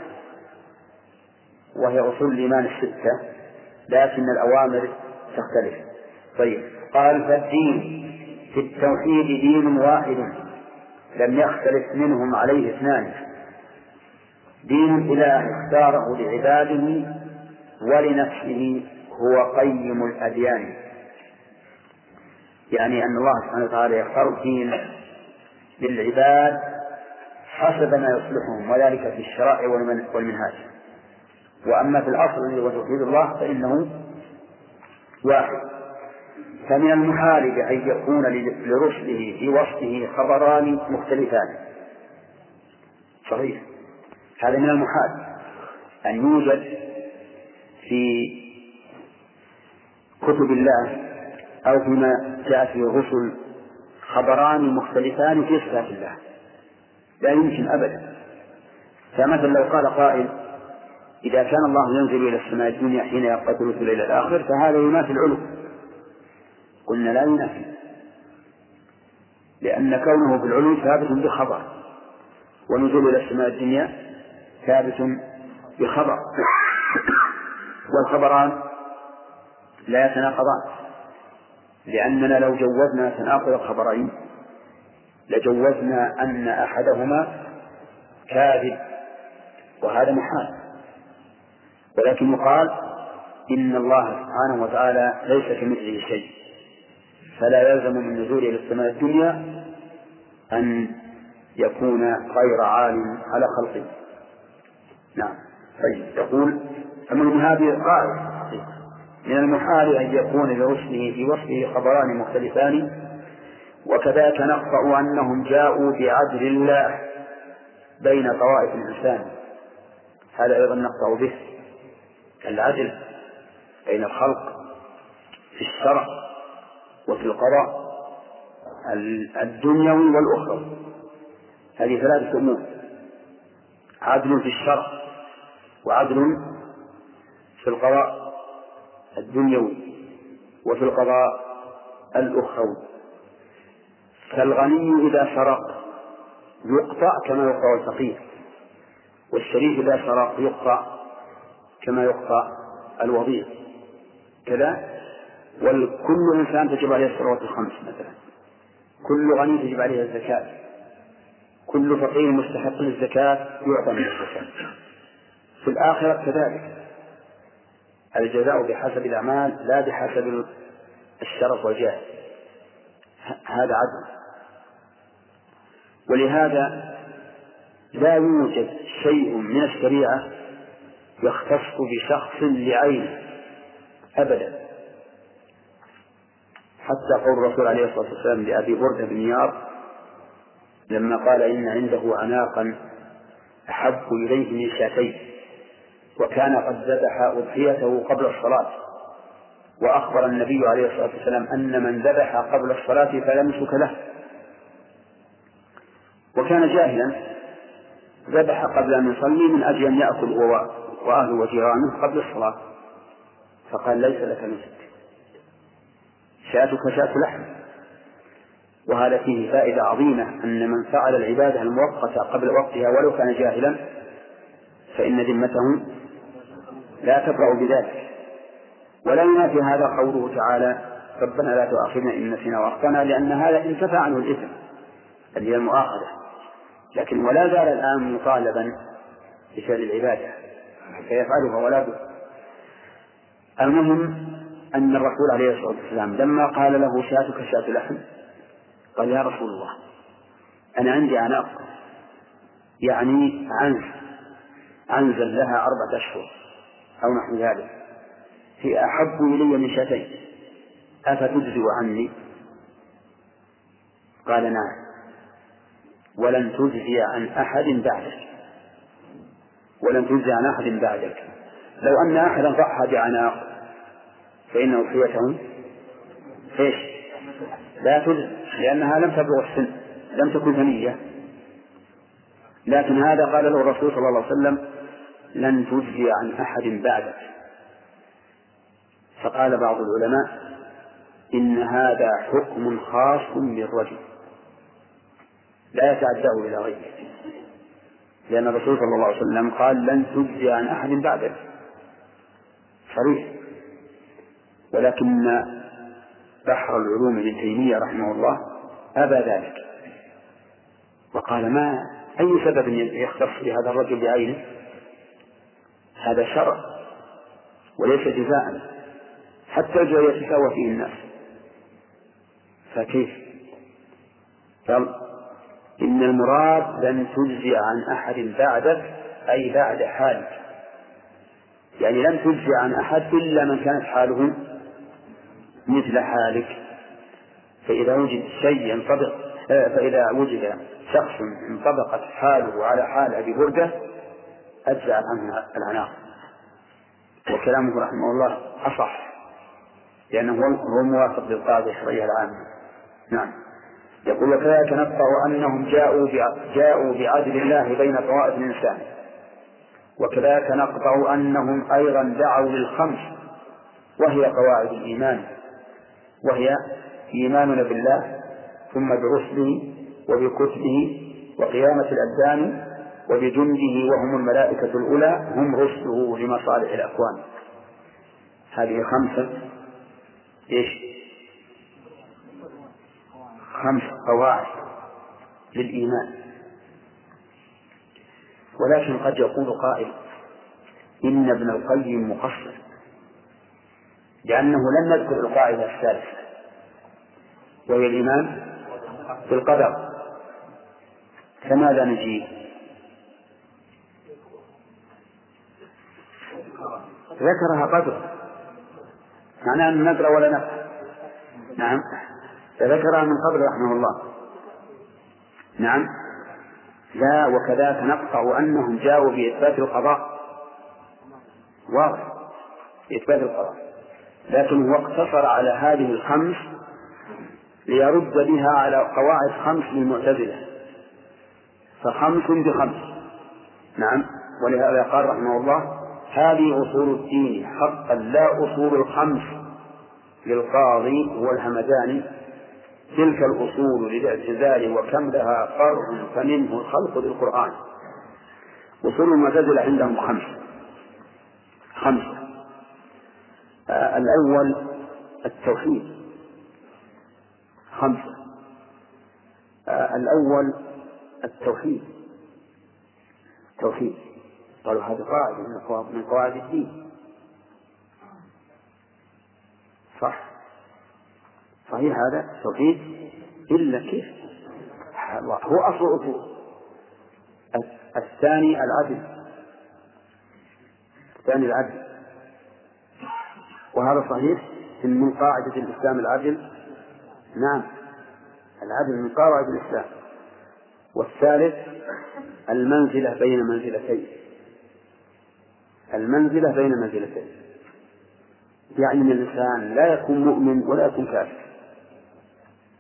وهي أصول الإيمان الستة لكن الأوامر تختلف. طيب قال فالدين في التوحيد دين واحد لم يختلف منهم عليه اثنان. دين إله اختاره لعباده ولنفسه هو قيم الأديان. يعني أن الله سبحانه وتعالى يختار الدين للعباد حسب ما يصلحهم وذلك في الشرائع والمنهاج. وأما في الأصل الذي هو توحيد الله فإنه واحد. فمن المحال بأن يكون لرسله في وصفه خبران مختلفان. صحيح. هذا من المحال أن يوجد في كتب الله أو فيما جاء في الرسل خبران مختلفان في صفات الله. لا يمكن أبدا. فمثلا لو قال قائل إذا كان الله ينزل إلى السماء الدنيا حين يبقى ثلث الليل الآخر فهذا ينافي العلو. قلنا لا ينافي لأن كونه في العلو ثابت بخبر ونزول إلى السماء الدنيا ثابت بخبر. والخبران لا يتناقضان لأننا لو جوزنا تناقض الخبرين لجوزنا أن أحدهما كاذب وهذا محال. ولكن يقال إن الله سبحانه وتعالى ليس كمثله شيء. فلا يلزم من نزوله إلى السماء الدنيا أن يكون غير عالم على خلقه. نعم. طيب يقول فمن هذه قال من المحال أن يكون لرسله في وصفه خبران مختلفان وكذلك نقطع أنهم جاءوا بعدل الله بين طوائف الإنسان. هذا أيضا نقطع به. العدل بين الخلق في الشرع وفي القضاء. الدنيوي والأخروي هذه ثلاثة أمور. عدل في الشرع وعدل في القضاء الدنيوي وفي القضاء الأخروي. فالغني إذا سرق يقطع كما يقطع الفقير والشريف إذا سرق يقطع كما يقطع الوضيع. كذا؟ وكل إنسان تجب عليه الصلوات الخمس مثلا. كل غني تجب عليه الزكاة. كل فقير مستحق للزكاة يعطى من الزكاة. في الآخرة كذلك. الجزاء بحسب الأعمال لا بحسب الشرف والجاه. هذا عدل. ولهذا لا يوجد شيء من الشريعة يختص بشخص لعينه أبدا. حتى قول الرسول عليه الصلاة والسلام لأبي بردة بن يار لما قال إن عنده عناقا أحب إليه من شاتين وكان قد ذبح أضحيته قبل الصلاة وأخبر النبي عليه الصلاة والسلام أن من ذبح قبل الصلاة فلا نسك له. وكان جاهلا ذبح قبل أن يصلي من أجل أن يأكل هو وأهله وجيرانه قبل الصلاة. فقال ليس لك نسك شاتك شاة لحم. وهذا فيه فائدة عظيمة أن من فعل العبادة المؤقتة قبل وقتها ولو كان جاهلا فإن ذمته لا تبرأ بذلك. ولا ينافي هذا قوله تعالى ربنا لا تؤاخذنا إن نسينا وأخطأنا لأن هذا انتفى عنه الإثم اللي هي المؤاخذة. لكن ولا زال الآن مطالبا بفعل العبادة فيفعلها ولا بد. المهم أن الرسول عليه الصلاة والسلام لما قال له شاتك شاة لحم قال يا رسول الله أنا عندي عناق يعني عنز عنزل لها أربعة أشهر أو نحو ذلك هي أحب إلي من شاتين أفتجزئ عني؟ قال نعم. ولن تجزي عن أحد بعدك. ولن تجزي عن أحد بعدك. لو أن أحدا ضحى بعناق فإن أضحيته إيش؟ لا تجزي لأنها لم تبلغ السن لم تكن ثنية. لكن هذا قال له الرسول صلى الله عليه وسلم لن تجزي عن أحد بعدك. فقال بعض العلماء إن هذا حكم خاص بالرجل. لا يتعداه إلى غيره. لأن الرسول صلى الله عليه وسلم قال لن تجزي عن أحد بعدك صريح. ولكن بحر العلوم ابن تيمية رحمه الله أبى ذلك. وقال ما أي سبب يختص بهذا الرجل بعينه؟ هذا شرع وليس جزاء. حتى الجوع يتساوى فيه الناس. فكيف؟ إن المراد لن تجزي عن أحد بعدك أي بعد حالك. يعني لن تجزي عن أحد إلا من كانت حاله مثل حالك. فإذا وجد شيء ينطبق فإذا وجد شخص انطبقت حاله على حال أبي بردة أجزأ عنه العناق. وكلامه رحمه الله أصح لأنه هو موافق للقاعدة الشرعية العامة. نعم. يقول وكذلك نقطع أنهم جاءوا جاءوا بعدل الله بين طوائف الإنسان وكذلك نقطع أنهم أيضا دعوا للخمس وهي قواعد الإيمان وهي إيماننا بالله ثم برسله وبكتبه وقيامة الأبدان وبجنده وهم الملائكة الأولى هم رسله لمصالح الأكوان هذه خمسة. إيش؟ خمس قواعد للإيمان. ولكن قد يقول قائل إن ابن القيم مقصر لأنه لم يذكر القاعدة الثالثة وهي الإيمان بالقدر. فماذا نجيب؟ ذكرها قدر معناه أن نقرأ ولا نفهم نعم. فذكرها من قبل رحمه الله. نعم. لا وكذلك نقطع أنهم جاءوا بإثبات القضاء. واضح. بإثبات القضاء. لكن هو اقتصر على هذه الخمس ليرد بها على قواعد خمس للمعتزلة. فخمس بخمس. نعم. ولهذا قال رحمه الله هذه أصول الدين حقا لا أصول الخمس للقاضي والهمداني تلك الأصول للاعتزال وكم لها فرع فمنه الخلق للقرآن أصول المعتزلة عندهم خمس خمسة. آه الأول التوحيد. خمسة. آه الأول التوحيد. التوحيد. قالوا هذه قاعدة من قواعد الدين. صح؟ صحيح هذا؟ التوحيد إلا كيف؟ هو أصل الأصول. الثاني العدل. الثاني العدل. وهذا صحيح؟ من قاعدة الإسلام العدل. نعم. العدل من قواعد الإسلام. والثالث المنزلة بين منزلتين. المنزلة بين منزلتين. يعني الإنسان لا يكون مؤمن ولا يكون كافر.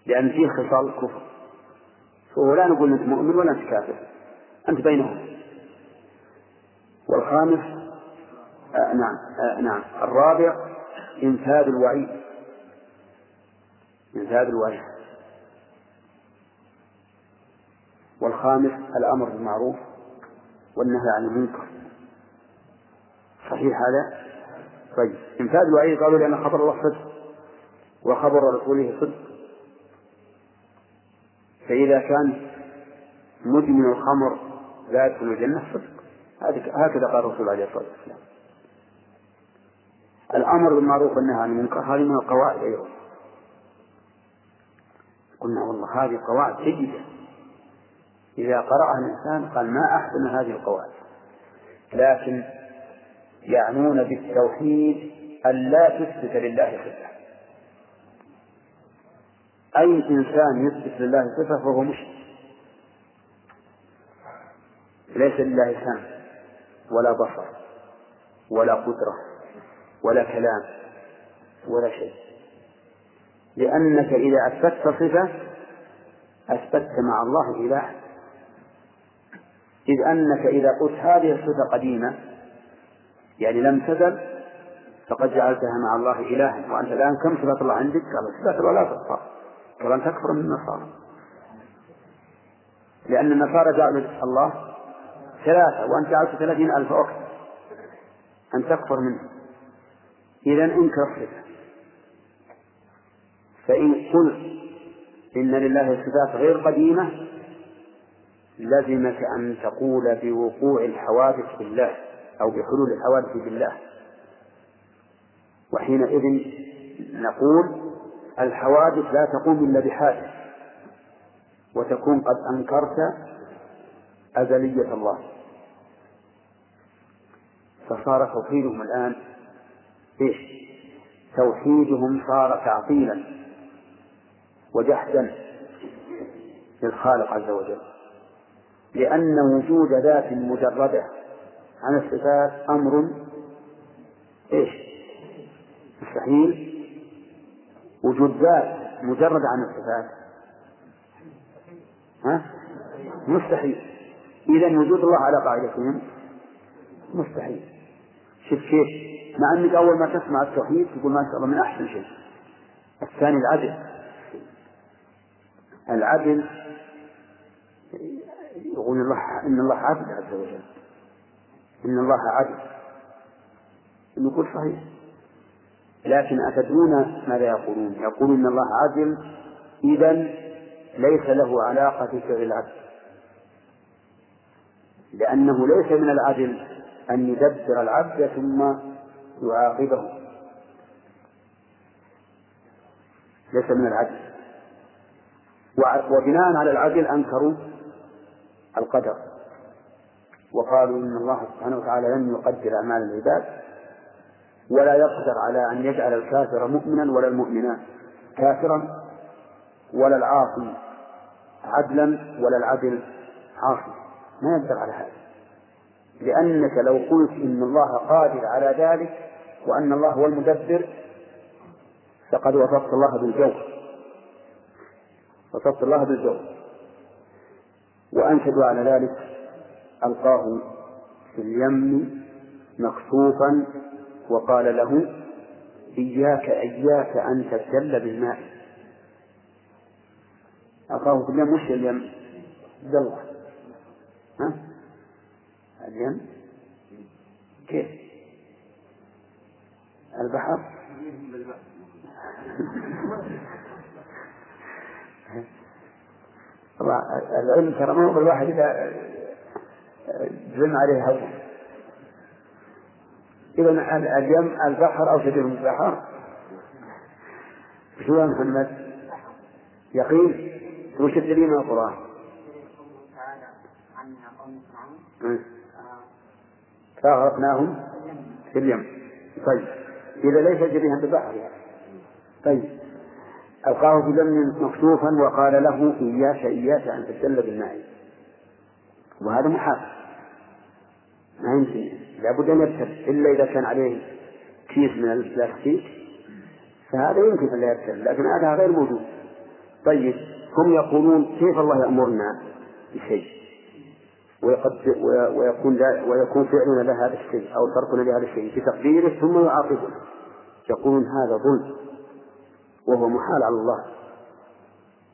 لأن فيه خصال الكفر فهو لا نقول أنت مؤمن ولا أنت كافر. أنت بينهم. والخامس آه نعم آه نعم. الرابع إنفاذ الوعيد. إنفاذ الوعيد. والخامس الأمر بالمعروف والنهي عن المنكر. صحيح هذا؟ طيب. إنفاذ الوعيد قالوا لأن خبر الله صدق. وخبر رسوله صدق. فإذا كان مدمن الخمر لا يدخل الجنة صدق. هكذا قال الرسول عليه الصلاة والسلام. الأمر بالمعروف والنهي عن المنكر هذه من القواعد أيضا. قلنا والله هذه قواعد جيدة. إذا قرأها الإنسان قال ما أحسن هذه القواعد. لكن يعنون بالتوحيد أن لا تثبت لله صفة أي إنسان يثبت لله صفة فهو مشرك. ليس لله سمع ولا بصر ولا قدرة ولا كلام ولا شيء. لأنك إذا أثبتت صفة أثبتت مع الله إله إذ أنك إذا قلت هذه الصفة قديمة يعني لم تزل فقد جعلتها مع الله إلها. وأنت الآن كم صفة الله عندك؟ قال صفات الله لا قال تكفر من النصارى. لأن النصارى جعلوا الله ثلاثة وأنت جعلت ثلاثين ألف أكثر أن تكفر منه. إذا انكر الصفة فإن قلت إن لله صفات غير قديمة لزمك أن تقول بوقوع الحوادث بالله أو بحلول الحوادث بالله وحينئذ نقول الحوادث لا تقوم إلا بحادث وتكون قد أنكرت أزلية الله فصار توحيدهم الآن إيش؟ توحيدهم صار تعطيلا وجحدا للخالق عز وجل لأن وجود ذات مجردة عن الصفات أمر إيش؟ مستحيل وجود ذات مجرد عن الصفات. ها؟ مستحيل. إذا وجود الله على قاعدتهم مستحيل. شوف كيف؟ مع أنك أول ما تسمع التوحيد تقول ما شاء الله من أحسن شيء. الثاني العدل. العدل يقول الله إن الله عدل عز وجل. إن الله عدل. نقول صحيح. لكن أتدرون ماذا يقولون؟ يقولون إن الله عدل إذا ليس له علاقة بفعل العدل. لأنه ليس من العدل أن يدبر العبد ثم يعاقبه. ليس من العدل. وبناء على العدل أنكروا القدر. وقالوا إن الله سبحانه وتعالى لم يقدر أعمال العباد. ولا يقدر على أن يجعل الكافر مؤمنا ولا المؤمن كافرا ولا العاصي عدلا ولا العدل عاصي. ما يقدر على هذا. لأنك لو قلت إن الله قادر على ذلك وأن الله هو المدبر فقد وصفت الله بالجور وصفت الله بالجور وأنشدوا على ذلك ألقاه في اليم مكشوفا وقال له إياك إياك أن تبتل بالماء ألقاه في اليم وش اليم؟ الله ها؟ اليم كيف؟ البحر العلم ترى ما هو الواحد إذا جزم عليه هوى إذا اليم البحر أو شبيه البحر. شو يا محمد؟ يقين؟ وش الدليل من القرآن؟ فأغرقناهم في اليم. طيب. إذا ليس شبيها بالبحر يعني. طيب. ألقاه دم مكشوفا وقال له إياك إياك أن تبتل بالماء. وهذا محال ما يمكن. لابد أن يبتل إلا إذا كان عليه كيس من البلاستيك فهذا يمكن أن لا يبتل لكن هذا غير موجود. طيب هم يقولون كيف الله يأمرنا بشيء؟ ويكون ويكون فعلنا لهذا الشيء أو تركنا لهذا الشيء بتقديره ثم يعاقبنا. يقولون هذا ظلم وهو محال على الله.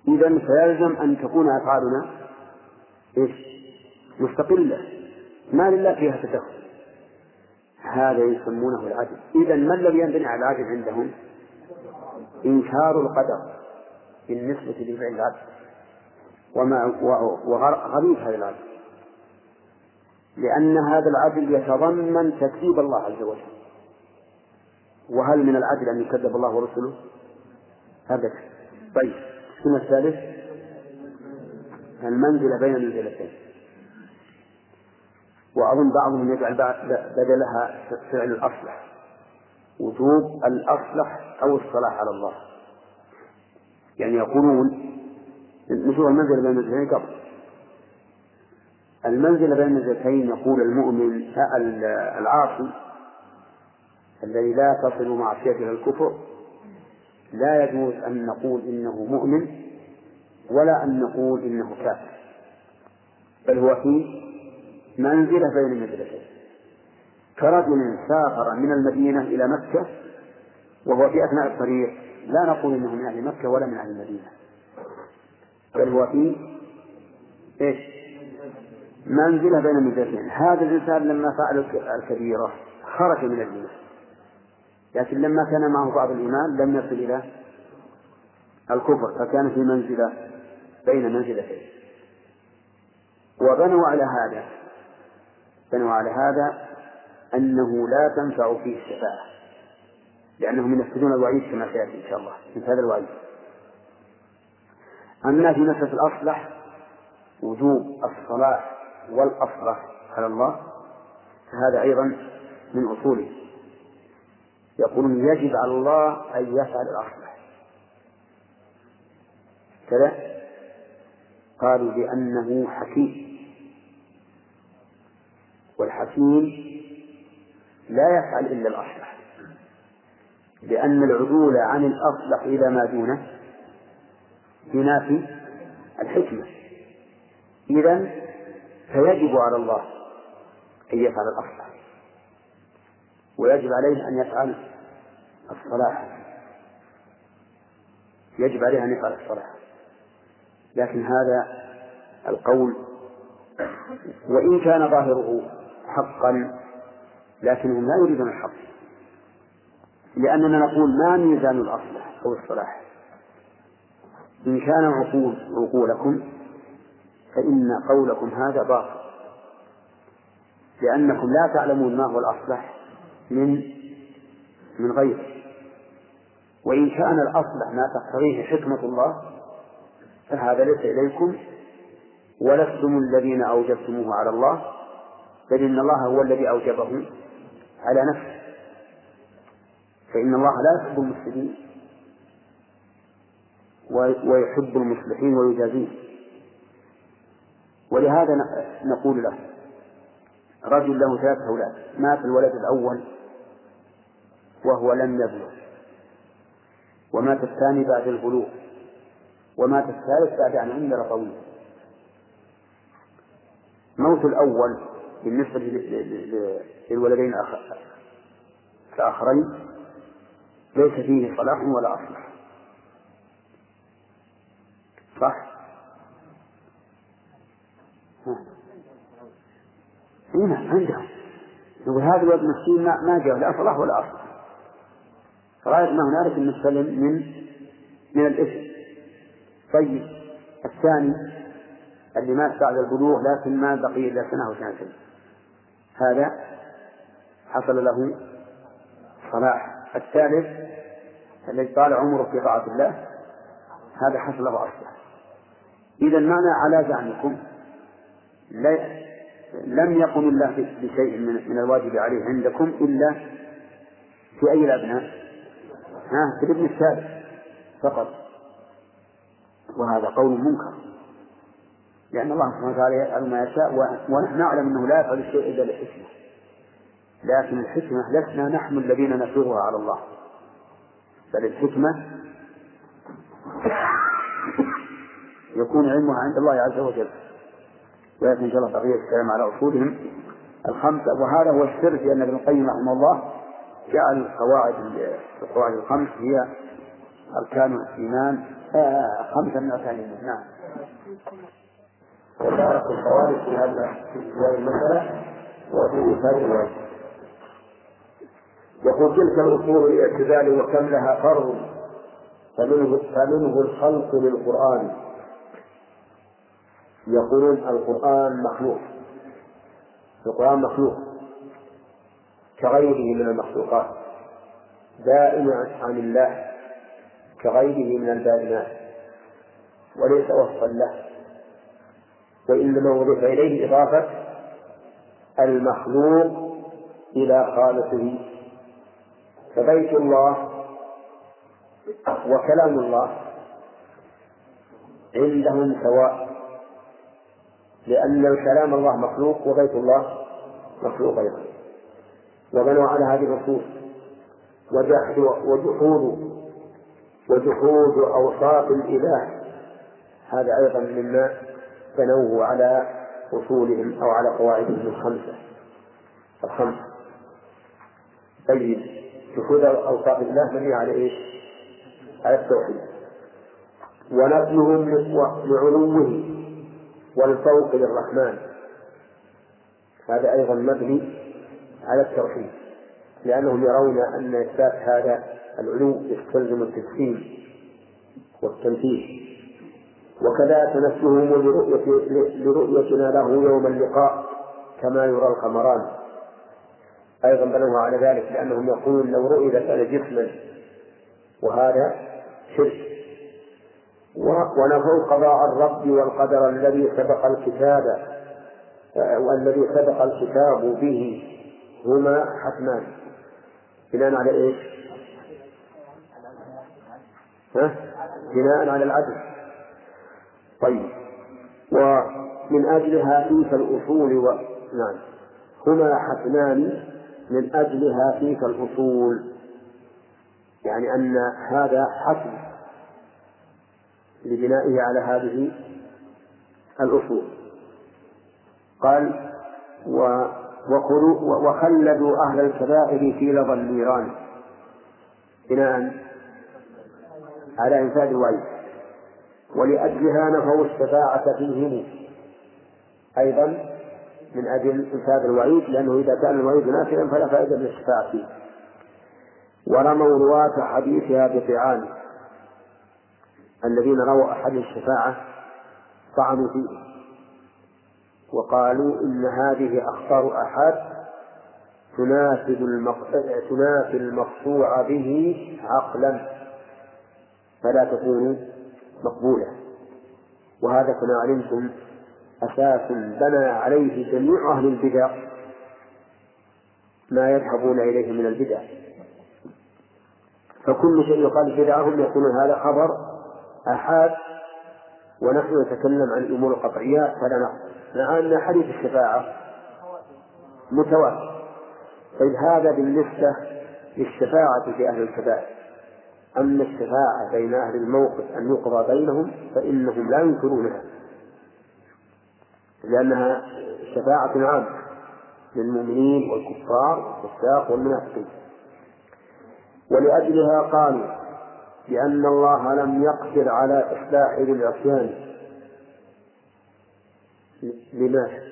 إذا فيلزم أن تكون أفعالنا إيش؟ مستقلة. ما لله فيها تدخل. هذا يسمونه العدل. إذا ما الذي ينبني على العدل عندهم؟ إنكار القدر بالنسبة لفعل العبد وما وغريب هذا العدل. لأن هذا العدل يتضمن تكذيب الله عز وجل. وهل من العدل أن يكذب الله ورسله؟ أبدا. طيب السنة الثالث المنزلة بين المنزلتين. وأظن بعضهم يجعل بدلها فعل الأصلح. وجوب الأصلح أو الصلاح على الله. يعني يقولون نشوف المنزلة بين المنزلتين قبل. المنزلة بين المنزلتين يقول المؤمن العاصي الذي لا تصل معصيته الكفر لا يجوز أن نقول إنه مؤمن ولا أن نقول إنه كافر. بل هو في منزلة بين المنزلتين كرجل سافر من المدينة إلى مكة وهو في أثناء الطريق. لا نقول إنه من أهل مكة ولا من أهل المدينة. بل هو في إيش؟ منزلة بين المنزلتين هذا الإنسان لما فعل الكبيرة خرج من الإيمان. لكن لما كان معه بعض الإيمان لم يصل إلى الكفر فكان في منزلة بين منزلتين. وبنوا على هذا. بنوا على هذا أنه لا تنفع فيه الشفاعة لأنهم ينفذون الوعيد كما سيأتي إن شاء الله من هذا الوعيد. أما في مسألة الأصلح وجوب الصلاح والأصلح على الله فهذا أيضا من أصوله. يقولون يجب على الله أن يفعل الأصلح. كذا؟ قالوا بأنه حكيم. والحكيم لا يفعل إلا الأصلح. لأن العدول عن الأصلح إلى ما دونه ينافي الحكمة. إذا فيجب على الله أن يفعل الأصلح ويجب عليه أن يفعل الصلاح. يجب عليه أن يفعل الصلاح. لكن هذا القول وإن كان ظاهره حقا لكنهم لا يريدون الحق. لأننا نقول ما ميزان الأصلح أو الصلاح. إن كان عقول عقولكم فإن قولكم هذا باطل. لأنكم لا تعلمون ما هو الأصلح من من غيره وإن كان الأصلح ما تقتضيه حكمة الله فهذا ليس إليكم ولستم الذين أوجبتموه على الله بل إن الله هو الذي أوجبه على نفسه. فإن الله لا يحب المفسدين ويحب المصلحين ويجازيهم. ولهذا نقول له رجل له ثلاثة أولاد مات الولد الأول وهو لم يبلغ. ومات الثاني بعد البلوغ. ومات الثالث بعد أن عمر طويل. موت الأول بالنسبة للولدين الآخرين ليس فيه صلاح ولا أصلح صح؟ هنا عندهم. يقول هذا الولد مسكين ما, ما جاء لا صلاح ولا أصلح فغاية ما هنالك أن نسلم من من الإثم. طيب الثاني اللي مات بعد البلوغ لكن ما بقي إلا سنة أو سنتين هذا حصل له صلاح. الثالث الذي طال عمره في طاعة الله هذا حصل له أصلح إذا معنى على زعمكم؟ لم يقم الله بشيء من الواجب عليه عندكم إلا في أي الأبناء؟ ها في الابن الثالث فقط. وهذا قول منكر. لأن الله سبحانه وتعالى يفعل ما يشاء ونحن نعلم أنه لا يفعل الشيء إلا لحكمة لكن الحكمة لسنا نحن الذين نفرضها على الله. بل الحكمة يكون علمها عند الله عز وجل. ويأتي إن شاء الله بقية الكلام على أصولهم. الخمسة وهذا هو السر في أن ابن القيم رحمه الله جعل القواعد القواعد الخمس هي أركان الإيمان. آه خمسة من أركان الإيمان. نعم وتعرف الخوارج في هذا في المسألة وفي إثبات الواجب يقول تلك الأصول الاعتزال وكم لها فرض فمنه فمنه الخلق للقرآن. يقولون القرآن مخلوق. القرآن مخلوق. كغيره من المخلوقات. دائم عن الله. كغيره من البائنات. وليس وصفا له. وإنما وضف إليه إضافة المخلوق إلى خالقه. فبيت الله وكلام الله عندهم سواء لأن كلام الله مخلوق وبيت الله مخلوق أيضا. وبنوا على هذه وجحدوا وجحود وجحود أوصاف الإله. هذا أيضا مما بنوه على أصولهم أو على قواعدهم الخمسة. الخمسة. طيب. جحود أوصاف الله مبني على إيش؟ على التوحيد. ونفيهم لعلوه والفوق للرحمن. هذا أيضا مبني على التوحيد. لأنهم يرون أن إثبات هذا العلو يستلزم التسليم والتنفيذ. وكذا تنفسهم لرؤية لرؤيتنا له يوم اللقاء كما يرى القمران أيضا بنوها على ذلك لأنهم يقولون لو رؤي لكان جسما وهذا شرك ونفوا قضاء الرب والقدر الذي سبق الكتاب والذي سبق الكتاب به هما حتمان بناء على إيش؟ ها؟ بناء على العدل طيب. ومن أجلها فيك الأصول و... نعم. هما حتمان من أجلها فيك الأصول. يعني أن هذا حتم لبنائه على هذه الأصول. قال و وخلدوا أهل الكبائر في لظى النيران. بناء على إنفاذ الوعيد. ولأجلها نفوا الشفاعة فيهم. أيضا من أجل إنفاذ الوعيد لأنه إذا كان الوعيد نافذا فلا فائدة من الشفاعة فيه. ورموا رواة حديثها بطعان. الذين رووا أحد الشفاعة طعنوا فيه. وقالوا إن هذه أخطار أحد. تنافي المقطوع به عقلا. فلا تكون مقبولة. وهذا كما علمتم أساس بنى عليه جميع أهل البدع ما يذهبون إليه من البدع. فكل شيء يقال بدعهم يقولون هذا خبر أحاد ونحن نتكلم عن الأمور القطعيات فلا نقبل مع أن حديث الشفاعة. متواتر. طيب هذا بالنسبة للشفاعة في أهل الكبائر. أما الشفاعة بين أهل الموقف أن يقضى بينهم فإنهم لا ينكرونها لأنها شفاعة عامة للمؤمنين والكفار والفساق والمنافقين ولأجلها قالوا بأن الله لم يقدر على إصلاح ذي العصيان لماذا؟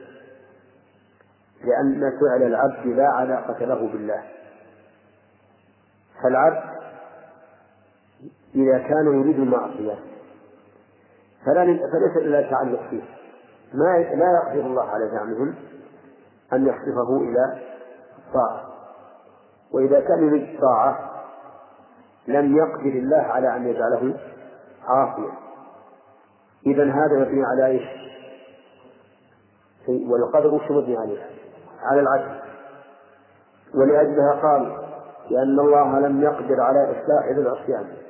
لأن فعل العبد لا علاقة له بالله فالعبد إذا كان يريد المعصية. فلا فليس إلا تعلق فيه. ما لا يقدر الله على زعمهم أن يصرفه إلى الطاعة. وإذا كان يريد الطاعة لم يقدر الله على أن يجعله عاصيا. إذا هذا مبني على إيش؟ والقدر وش مبني عليه؟ على العدل. ولأجلها قال لأن الله لم يقدر على إصلاح ذي العصيان.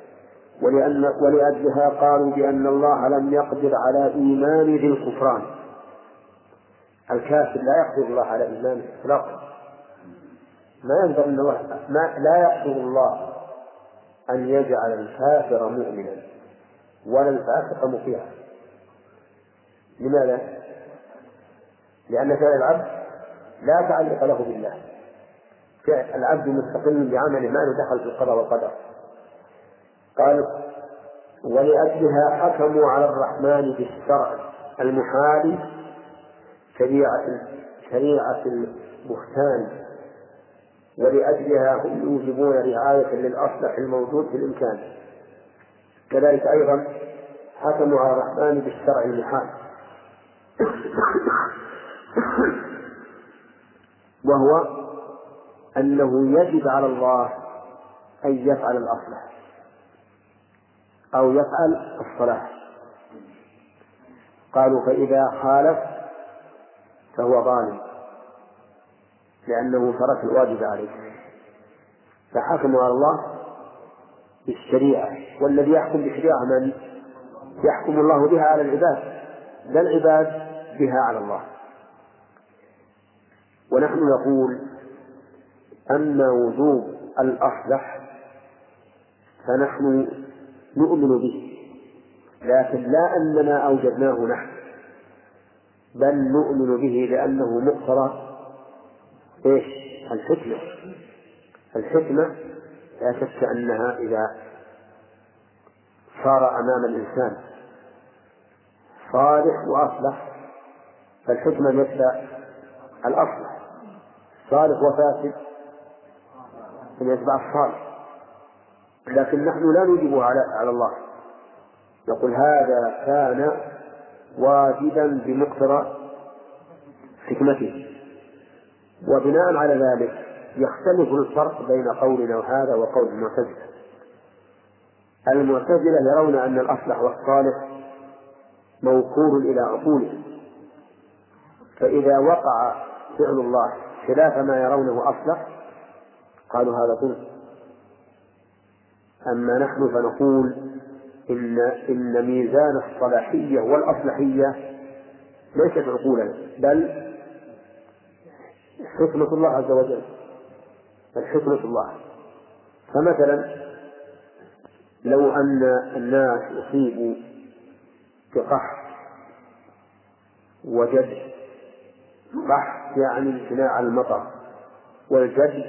ولأن ولأجلها قالوا بأن الله لم يقدر على إيمان ذي الكفران. الكافر لا يقدر الله على إيمانه إطلاقا ما يقدر أن الله ما لا يقدر الله أن يجعل الكافر مؤمنا ولا الفاسق مطيعا لماذا؟ لأن فعل العبد لا تعلق له بالله. فعل العبد مستقل بعمله ما له دخل في القضاء والقدر. قال ولأجلها حكموا على الرحمن بالشرع المحال شريعة شريعة البهتان ولأجلها هم يوجبون رعاية للأصلح الموجود في الإمكان. كذلك أيضا حكموا على الرحمن بالشرع المحال. وهو أنه يجب على الله أن يفعل الأصلح. أو يفعل الصلاح قالوا فإذا خالف فهو ظالم لأنه ترك الواجب عليه. فحكموا على الله بالشريعة والذي يحكم بالشريعة من؟ يحكم الله بها على العباد لا العباد بها على الله. ونحن نقول أما وجوب الأصلح فنحن نؤمن به. لكن لا أننا أوجدناه نحن بل نؤمن به لأنه مقتضى إيش؟ الحكمة. الحكمة لا شك أنها إذا صار أمام الإنسان صالح وأصلح فالحكمة مثل الأصلح صالح وفاسد يتبع الصالح. لكن نحن لا نوجبه على على الله. يقول هذا كان واجبا بمقتضى حكمته. وبناء على ذلك يختلف الفرق بين قولنا هذا وقول المعتزلة. المعتزلة يرون أن الأصلح والصالح موكول إلى عقولهم فإذا وقع فعل الله خلاف ما يرونه أصلح قالوا هذا ظلم. أما نحن فنقول إن إن ميزان الصلاحية والأصلحية ليست عقولا بل حكمة الله عز وجل بل حكمة الله. فمثلا لو أن الناس أصيبوا بقحط وجد قحط يعني امتناع المطر والجد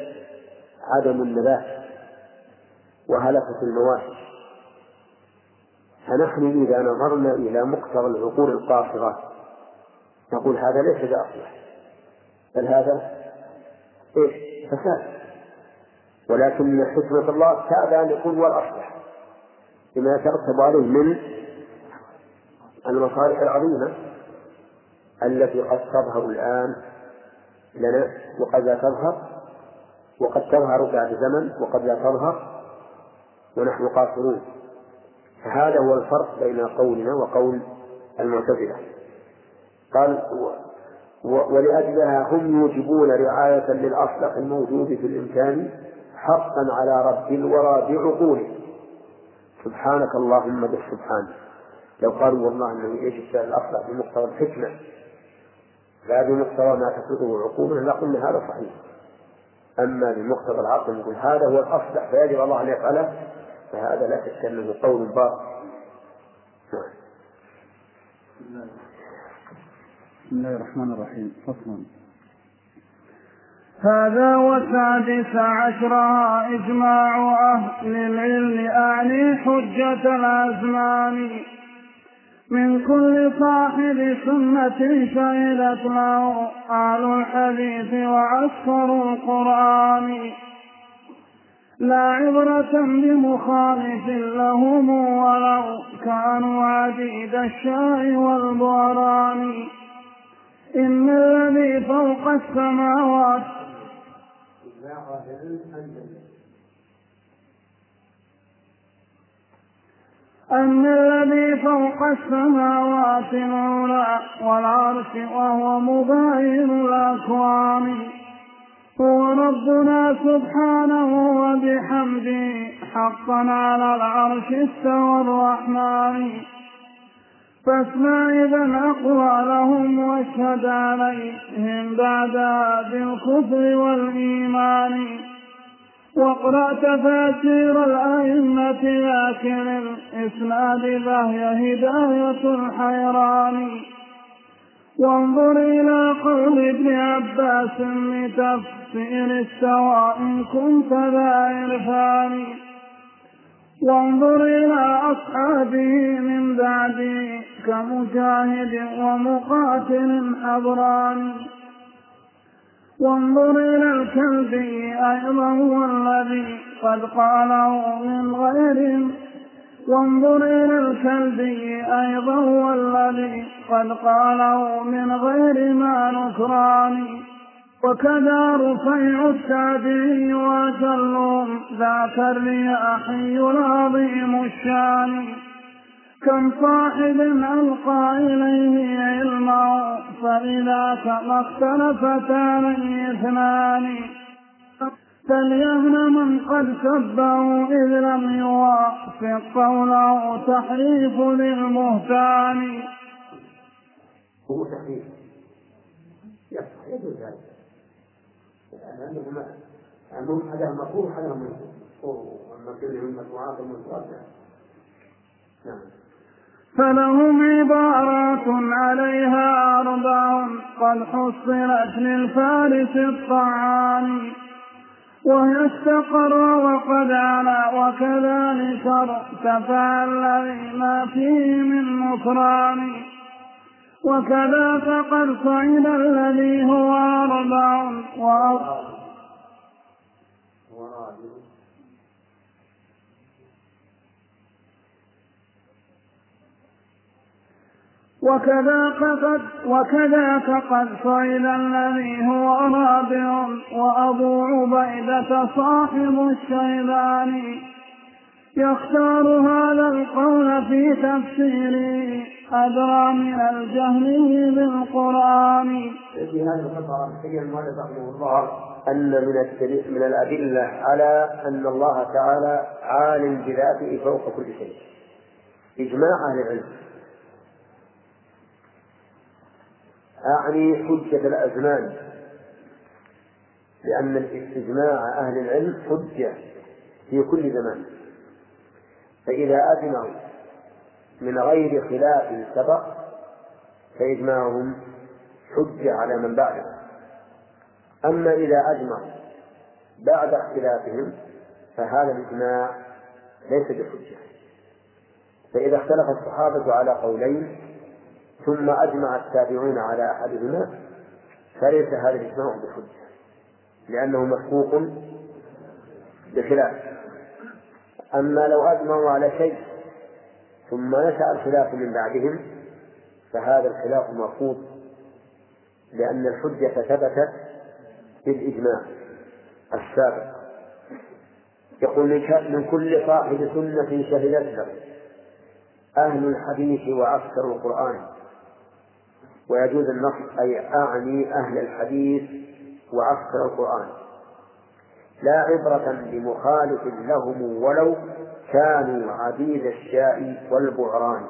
عدم النبات. وهلكة المواشي. فنحن إذا نظرنا إلى مقتضى العقول القاصرة نقول هذا ليس بأصلح بل هذا إيش؟ فساد. ولكن حكمة الله تأبى أن يكون هو الأصلح بما يترتب عليه من المصالح العظيمة التي قد تظهر الآن لنا وقد لا تظهر وقد تظهر بعد زمن وقد لا تظهر ونحن قاصرون فهذا هو الفرق بين قولنا وقول المعتزلة. قال ولأجلها هم يوجبون رعاية للأصلح الموجود في الإمكان حقا على رب الورى بعقوله. سبحانك اللهم بالسبحان. لو قالوا والله إنه الشيء الأصلح بمقتضى الحكمة لا بمقتضى ما تفرضه عقولنا لقلنا هذا صحيح. أما بمقتضى العقل نقول هذا هو الأصلح فيجب الله أن يفعله فهذا لا شك أنه قول باطل. بسم الله الرحمن الرحيم. فصل. هذا والسادس عشر إجماع أهل العلم أعني حجة الأزمان. من كل صاحب سنة شهدت له أهل الحديث وعسكر القرآن. لا عبرة بمخالف لهم ولو كانوا عديد الشاء والبهران. إن الذي فوق السماوات أن الذي فوق السماوات مولى والعرش وهو مباين الأكوان. هو ربنا سبحانه وبحمده حقا على العرش استوى الرحمن. فاسمع إذا أقوالهم واشهد عليهم بعد بالكفر والإيمان. واقرأ تفاسير الأئمة لكن الإسناد فهي هداية الحيران. وانظر إلى قول ابن عباس لتفسير السواء إن كنت ذا عرفان وانظر إلى أصحابه من بعده كمجاهد ومقاتل حضران وانظر إلى الكلبي أيضا هو الذي قد قاله من غير وانظر إلى الكلبي أيضا هو الذي قد قاله من غير ما نكران. وكذا رفيع التابعي وأجلهم ذاك الرياحي العظيم الشان. كم صاحب ألقى إليه علمه فإذا كما اختلفتان اثنان. فليهن من قد سبه إذ لم يوافق قوله تحريف للمهتان. هو تحريف. يجوز ذلك. لأنهما هذا مكروه هذا منكر وأما كل من مكروهات ومنكرات نعم. فلهم عبارات عليها أربع. قد حصلت للفارس الطعان وهي استقر وقد علا وكذلك ارتفع الذي ما فيه من نكران وكذا فقد صعد الذي هو أربع وأربع. وكذاك قد وكذاك قد سئل الذي هو رابع وأبو عبيدة صاحب الشيبان يختار هذا القول في تفسيره أدرى من الجهل بالقرآن. في هذه الفقرة بين المؤلف رحمه الله أن من من الأدلة على أن الله تعالى عالم بذاته فوق كل شيء. إجماع أهل العلم. أعني حجة الأزمان. لأن استجماع أهل العلم حجة في كل زمان. فإذا أجمعوا من غير خلاف سبق فإجماعهم حجة على من بعدهم أما إذا أجمعوا بعد اختلافهم فهذا الإجماع ليس بحجة. فإذا اختلف الصحابة على قولين ثم أجمع التابعون على أحدهما فليس هذا الإجماع بحجة لأنه مسبوق بخلاف. أما لو أجمعوا على شيء ثم نشأ الخلاف من بعدهم فهذا الخلاف مرفوض لأن الحجة ثبتت بالإجماع السابق. يقول من كل صاحب سنة شهدت أهل الحديث وعسكر القرآن. ويجوز النص أي أعني أهل الحديث وعسكر القرآن. لا عبرة بمخالف لهم ولو كانوا عبيد الشاء والبعران.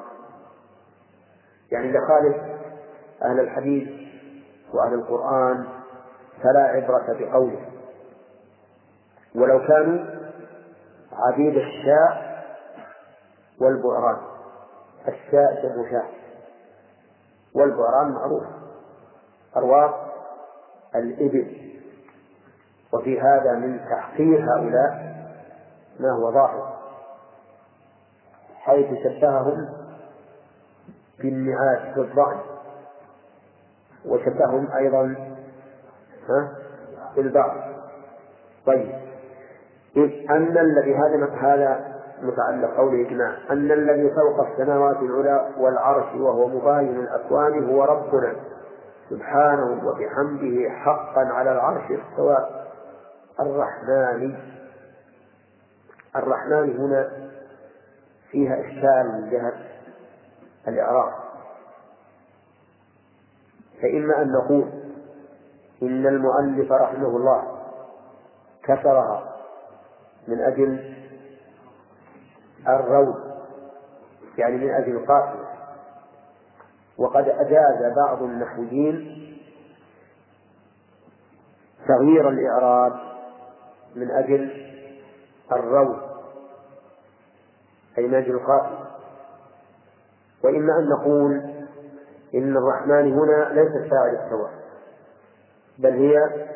يعني لخالف أهل الحديث وأهل القرآن فلا عبرة بقوله. ولو كانوا عبيد الشاء والبعران. الشاء جمع شاء. والبعران معروف. أرواح الإبل. وفي هذا من تحقير هؤلاء ما هو ظاهر. حيث شبههم بالنعاس بالظعن وشبههم أيضا بالبعض طيب. أن الذي هذا متعلق قوله إجماع أن الذي فوق السماوات العلى والعرش وهو مباين الأكوان هو ربنا سبحانه وبحمده حقا على العرش استواء الرحمن الرحمن هنا فيها إشكال من جهة الإعراب. فإما أن نقول إن المؤلف رحمه الله كسرها من أجل الروض يعني من أجل القافية وقد أجاز بعض النحويين تغيير الإعراب من أجل الروض أي من أجل القاتل. وإما أن نقول إن الرحمن هنا ليست فاعل السواء بل هي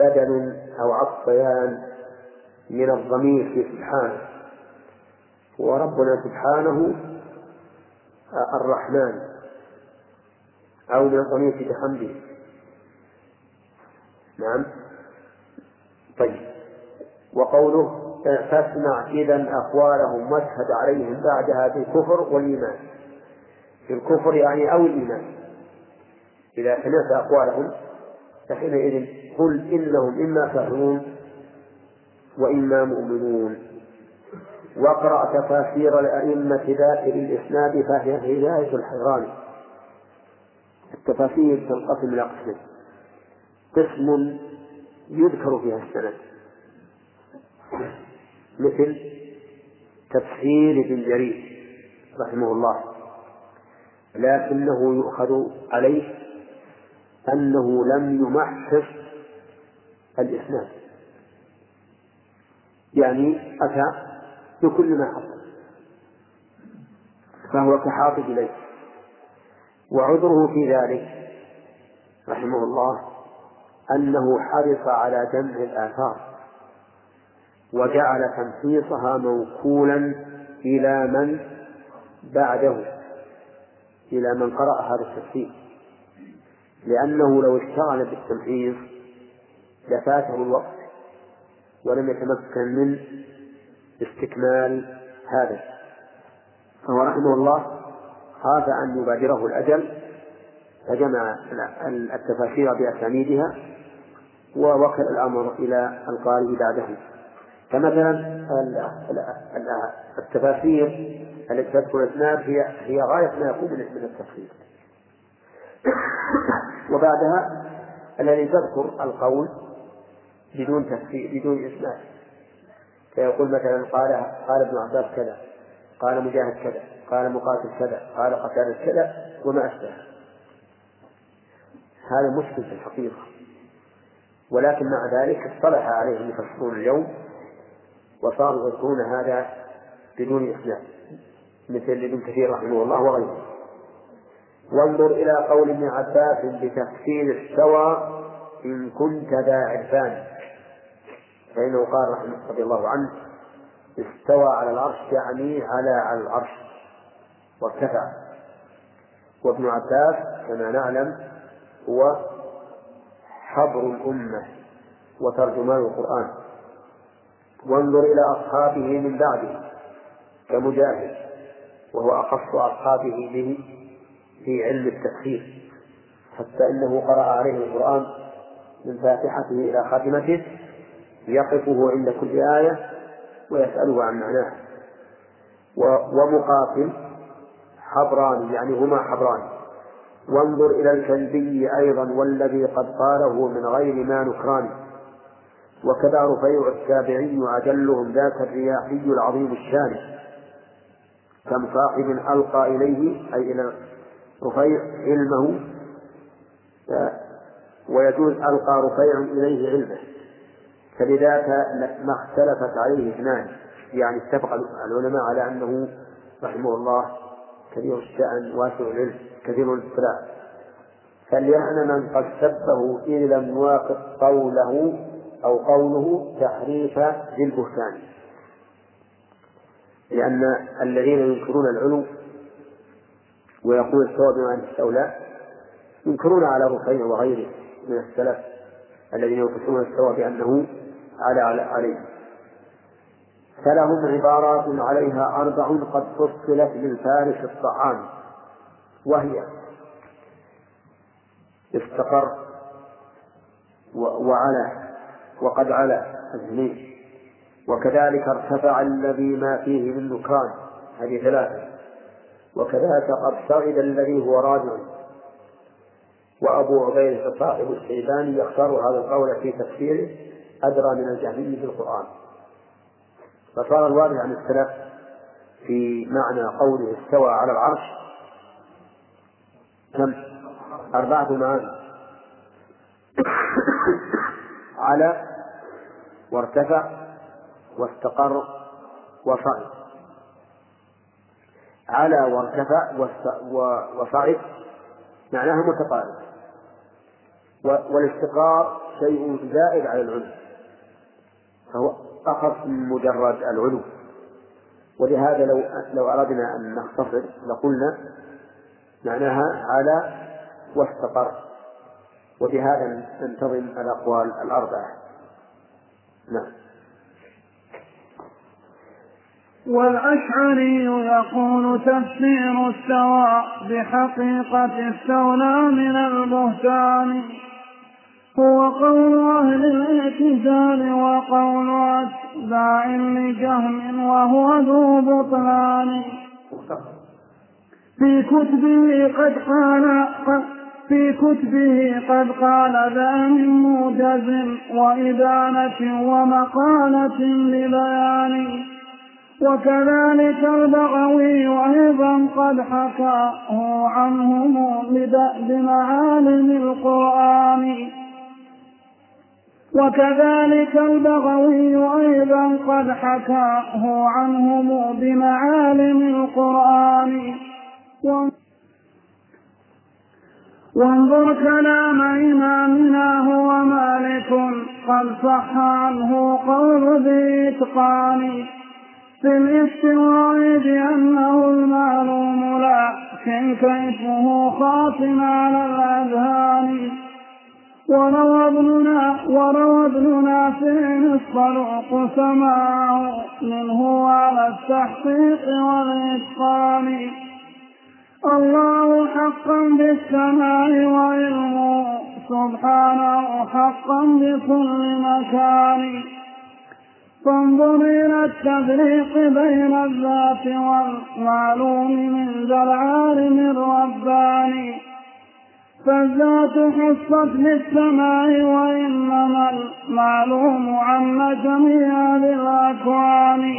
بدل أو عطيان من الضمير في سبحانه وربنا سبحانه الرحمن. أو من الضمير في بحمده نعم. طيب. وقوله فاسمع إذا أقوالهم واشهد عليهم بعدها بالكفر والإيمان. الكفر يعني أو الإيمان. إذا سمعت أقوالهم فحينئذ قل إنهم إما كافرون وإما مؤمنون. واقرأ تفاسير الأئمة ذاكر الإسناد فهي هداية الحيران. التفاسير تنقسم إلى قسمين. قسم يذكر فيها السند. مثل تفسير ابن جرير رحمه الله. لكنه يؤخذ عليه أنه لم يمحص الإسناد. يعني أتى بكل ما حصل. فهو كحاطب إليه. وعذره في ذلك رحمه الله أنه حرص على جمع الآثار وجعل تمحيصها موكولا إلى من بعده إلى من قرأ هذا التفسير لأنه لو اشتغل بالتمحيص لفاته الوقت. ولم يتمكن من استكمال هذا. فهو رحمه الله خاف أن يبادره الأجل فجمع التفاسير بأسانيدها ووكل الأمر إلى القارئ بعده. فمثلا التفاسير التي تذكر الإسناد هي هي غاية ما يكون من التفسير. وبعدها الذي تذكر القول بدون تفسير بدون إسناد فيقول مثلا قال قال ابن عباس كذا قال مجاهد كذا قال مقاتل كذا قال قتادة كذا وما أشبه. هذا مشكل في الحقيقة. ولكن مع ذلك اصطلح عليه المفسرون اليوم وصاروا يذكرون هذا بدون إسناد مثل ابن كثير رحمه الله وغيره. وانظر إلى قول ابن عباس بتفسير استوى إن كنت ذا عرفان. فإنه قال رحمه رضي الله عنه استوى على العرش يعني على على العرش وارتفع. وابن عباس كما نعلم هو حبر الأمة وترجمان القرآن. وانظر إلى أصحابه من بعده كمجاهد وهو أخص أصحابه به في علم التفسير حتى إنه قرأ عليه القرآن من فاتحته إلى خاتمته. يقفه عند كل آية ويسأله عن معناها ومقاتل حبران يعني هما حبران. وانظر إلى الكلبي أيضا والذي قد قاله من غير ما نكران. وكذا رفيع التابعي أجلهم ذاك الرياحي العظيم الشان. كم صاحب ألقى إليه أي إلى رفيع علمه ويجوز ألقى رفيع إليه علمه. فلذاك ما اختلفت عليه اثنان. يعني اتفق العلماء على أنه رحمه الله كبير الشأن واسع العلم كثير الاطلاع فليعن من قد سبه إن لم يوافق قوله أو قوله تحريف ذي البهتان لأن الذين ينكرون العلو ويقول الثواب بما استولى ينكرون على رفيع وغيره من السلف الذين يوصفون الثواب بأنه على عليه. فلهم عبارات عليها أربع قد فصلت للفارس الطعام وهي استقر وعلى وقد علا الزمين وكذلك ارتفع الذي ما فيه من نكران هذه ثلاثة. وكذلك قد صعد الذي هو راجع وأبو عبيدة صاحب الشيباني يختار هذا القول في تفسيره أدرى من الجهمي في القرآن. فصار الوارد عن السلف في معنى قوله استوى على العرش. كم؟ أربعة معاني على وارتفع واستقر وصعد. على وارتفع وصعد. معناها متقارب. والاستقرار شيء زائد على العلو فهو أخف من مجرد العلو. ولهذا لو لو أردنا أن نختصر لقلنا معناها على واستقر وبهذا ننتظم الأقوال الأربعة. نعم. والأشعري يقول تفسير استوى بحقيقة استولى من البهتان. هو قول أهل الاعتزال وقول أتباع لجهم وهو ذو بطلان. في كتبه قد قال في كتبه قد قال ذا من موجز وإدانة ومقالة لبيان. وكذلك البغوي أيضا قد حكاه عنهم بدأب معالم القرآن. وكذلك البغوي أيضا قد حكاه عنهم بمعالم القرآن. وانظر كلام إمامنا هو مالك قد صح عنه قول ذي إتقان. في الاستواء بأنه المعلوم لكن كيفه خاطم على الأذهان. وروى ابن نافع الصدوق سماعه منه على التحقيق والإتقان. الله حقا بالسماء وعلمه سبحانه حقا بكل مكان. فانظر إلى التفريق بين الذات والمعلوم من ذا العالم الرباني. فالذات حصت للسماء وإنما المعلوم عم جميع الأكوان.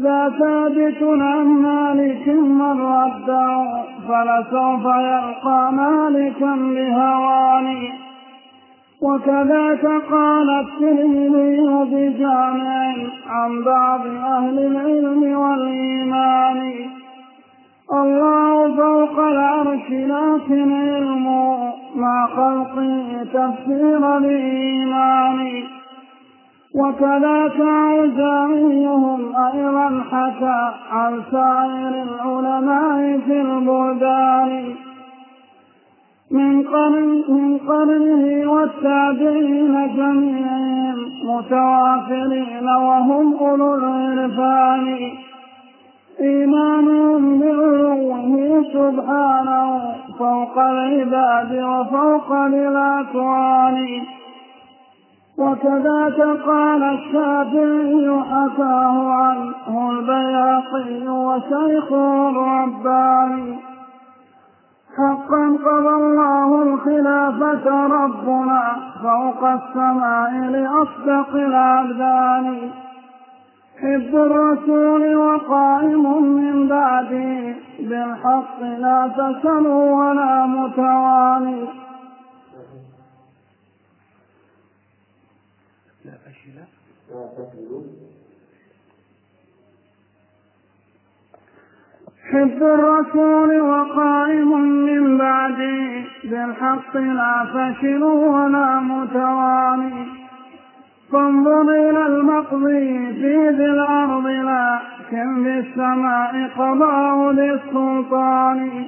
ذا ثابت عن مالك من رده فلسوف يلقى مالكا بهوان وكذاك قال الترمذي بجامع عن بعض أهل العلم والإيمان. الله فوق العرش لكن علمه مع خلقه تفسير الإيمان وكذاك عزائيهم أيضا حكى عن سائر العلماء في البلدان. من قرن من قرنه والتابعين جميعهم متوافرين وهم أولو العرفان. إيمانهم بعلوه سبحانه فوق العباد وفوق الأكوان. وكذاك قال الشافعي حكاه عنه البياقي وشيخه الرباني حقا قضى الله الخلافة ربنا فوق السماء لأصدق الأبدان. حب الرسول وقائم من بعده بالحق لا تسل ولا متواني. حب الرسول وقائم من بعده بالحق لا فشل ولا متواني. فانظر إلى المقضي في ذي الأرض لكن في السماء قضاء للسلطان.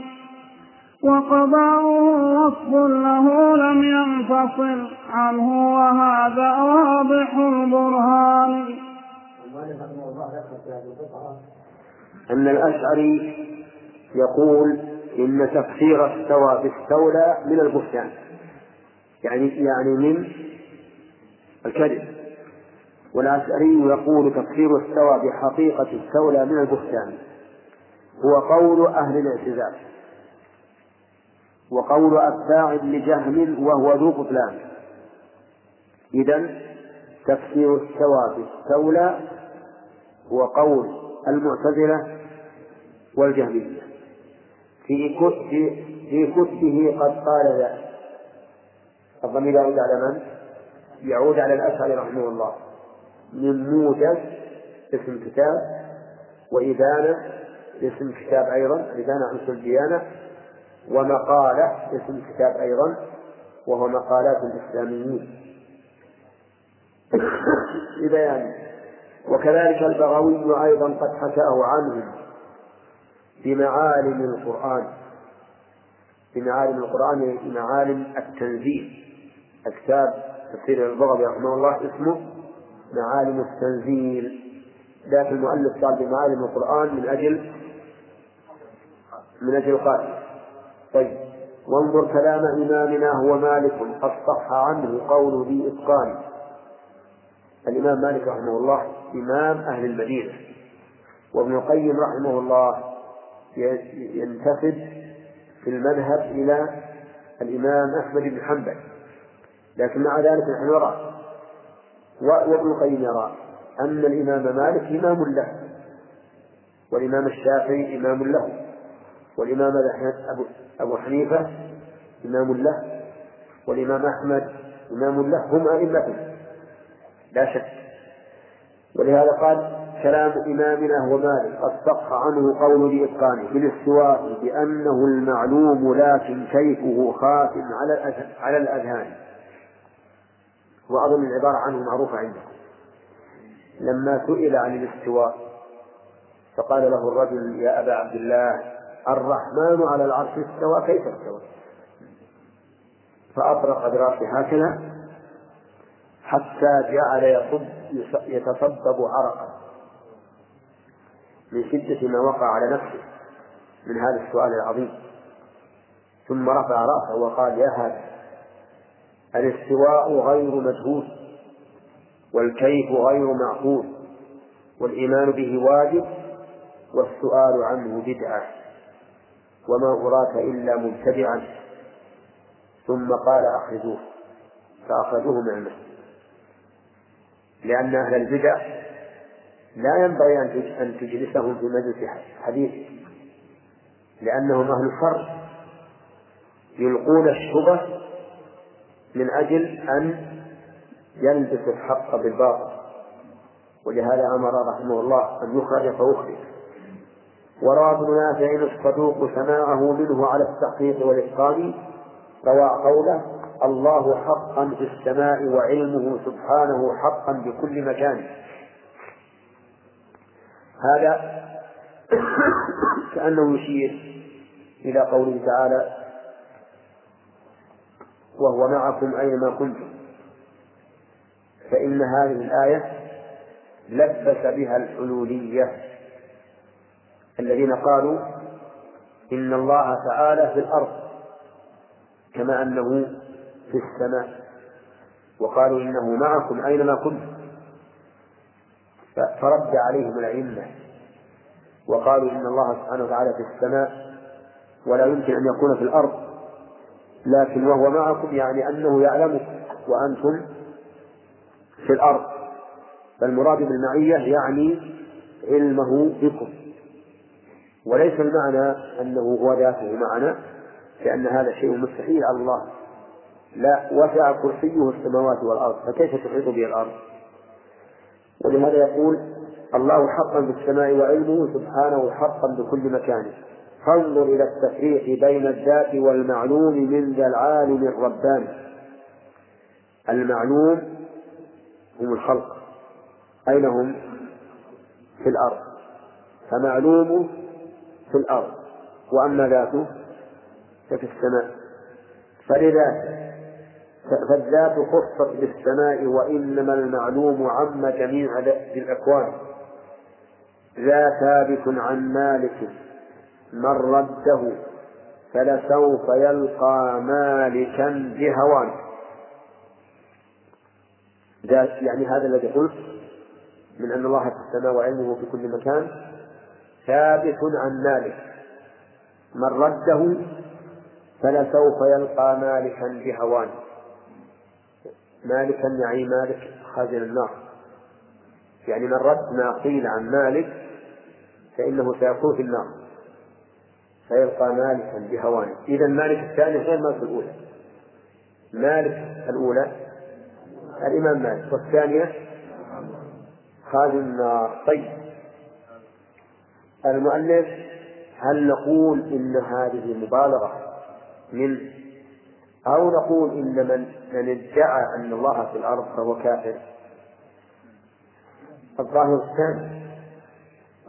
وقضاؤه وصف له لم ينفصل عنه وهذا واضح البرهان. أن الأشعري يقول إن تفسير استوى باستولى من البهتان يعني يعني من الكذب. والأشعري يقول تفسير استوى بحقيقة استولى من البهتان هو قول أهل الاعتزال وقول أتباع لجهم وهو ذو بطلان. إذا تفسير استوى باستولى هو قول المعتزلة والجهمية. في في كتبه قد قال ذلك. الضمير يعود على من؟ يعود على الأشعري رحمه الله. من موجز اسم كتاب وإبانة اسم كتاب أيضا الإبانة عن الديانة ومقالة اسم كتاب أيضا وهو مقالات الإسلاميين ببيان وكذلك البغوي أيضا قد حكاه عنهم بمعالم القرآن. بمعالم القرآن بمعالم التنزيل كتاب تفسير البغوي رحمه الله اسمه معالم التنزيل. لكن المؤلف قال بمعالم القرآن من أجل من أجل قائل طيب. وانظر كلام إمامنا هو مالك قد صح عنه قول ذي إتقان. الإمام مالك رحمه الله إمام أهل المدينة. وابن القيم رحمه الله ينتسب في المذهب إلى الإمام أحمد بن حنبل. لكن مع ذلك نحن نرى. وابن القيم يرى أن الإمام مالك إمام له والإمام الشافعي إمام له والإمام أبو حنيفة إمام له والإمام أحمد إمام له هم أئمة لا شك. ولهذا قال كلام إمامنا هو مالك قد صح عنه قول بإتقانه بالاستواء بأنه المعلوم لكن كيفه خاف على الأذهان. وأظن العبارة عنه معروفة عندكم لما سئل عن الاستواء فقال له الرجل يا أبا عبد الله الرحمن على العرش استوى كيف استوى؟ فأطرق براسه هكذا حتى جعل يصب يتصبب عرقا من شدة ما وقع على نفسه من هذا السؤال العظيم. ثم رفع رأسه وقال يا هذا الاستواء غير مجهول والكيف غير معقول والإيمان به واجب والسؤال عنه بدعة وما أراك إلا مبتدعا ثم قال أخرجوه فأخرجوه من المسجد. لأن أهل البدع لا ينبغي أن تجلسهم في مجلس حديث لأنهم أهل الفرق يلقون الشبه من أجل أن يلبس الحق بالباطل. ولهذا أمر رحمه الله أن يخرج فأخرج. وروى ابن نافع الصدوق سماعه منه على التحقيق والإتقان روى قوله الله حقا في السماء وعلمه سبحانه حقا بكل مكان. هذا كأنه يشير إلى قوله تعالى وهو معكم أينما كنتم. فإن هذه الآية لبس بها الحلولية الذين قالوا إن الله تعالى في الأرض كما أنه في السماء وقالوا إنه معكم أينما كنتم. فرد عليهم الأئمة وقالوا إن الله سبحانه وتعالى في السماء ولا يمكن أن يكون في الأرض. لكن وهو معكم يعني أنه يعلمكم وأنتم في الأرض. فالمراد بالمعية يعني علمه بكم. وليس المعنى أنه هو ذاته معنا لأن هذا شيء مستحيل على الله. لا وسع كرسيه السماوات والأرض فكيف تحيط به الأرض؟ ولهذا يقول الله حقا بالسماء وعلمه سبحانه حقا بكل مكان. فانظر إلى التفريق بين الذات والمعلوم من ذا العالم الرباني. المعلوم هم الخلق. أين هم؟ في الأرض. فمعلومه في الأرض. وأما ذاته؟ ففي السماء. فلذا؟ فالذات خصت بالسماء وإنما المعلوم عم جميع الأكوان ذا ثابت عن مالك. من رده فلسوف يلقى مالكا بهوان. يعني هذا الذي قلت من أن الله في السماء وعلمه في كل مكان ثابت عن مالك. من رده فلسوف يلقى مالكا بهوان. مالكا يعني مالك خازن النار. يعني من رد ما قيل عن مالك فإنه سيكون في النار. فيلقى مالكا بهوانه إذا مالك الثاني غير مالك الأولى. مالك الأولى الإمام مالك. والثانية خازن النار. طيب. المؤلف هل نقول إن هذه مبالغة من أو نقول إن من من ادعى أن الله في الأرض فهو كافر؟ الظاهر الثاني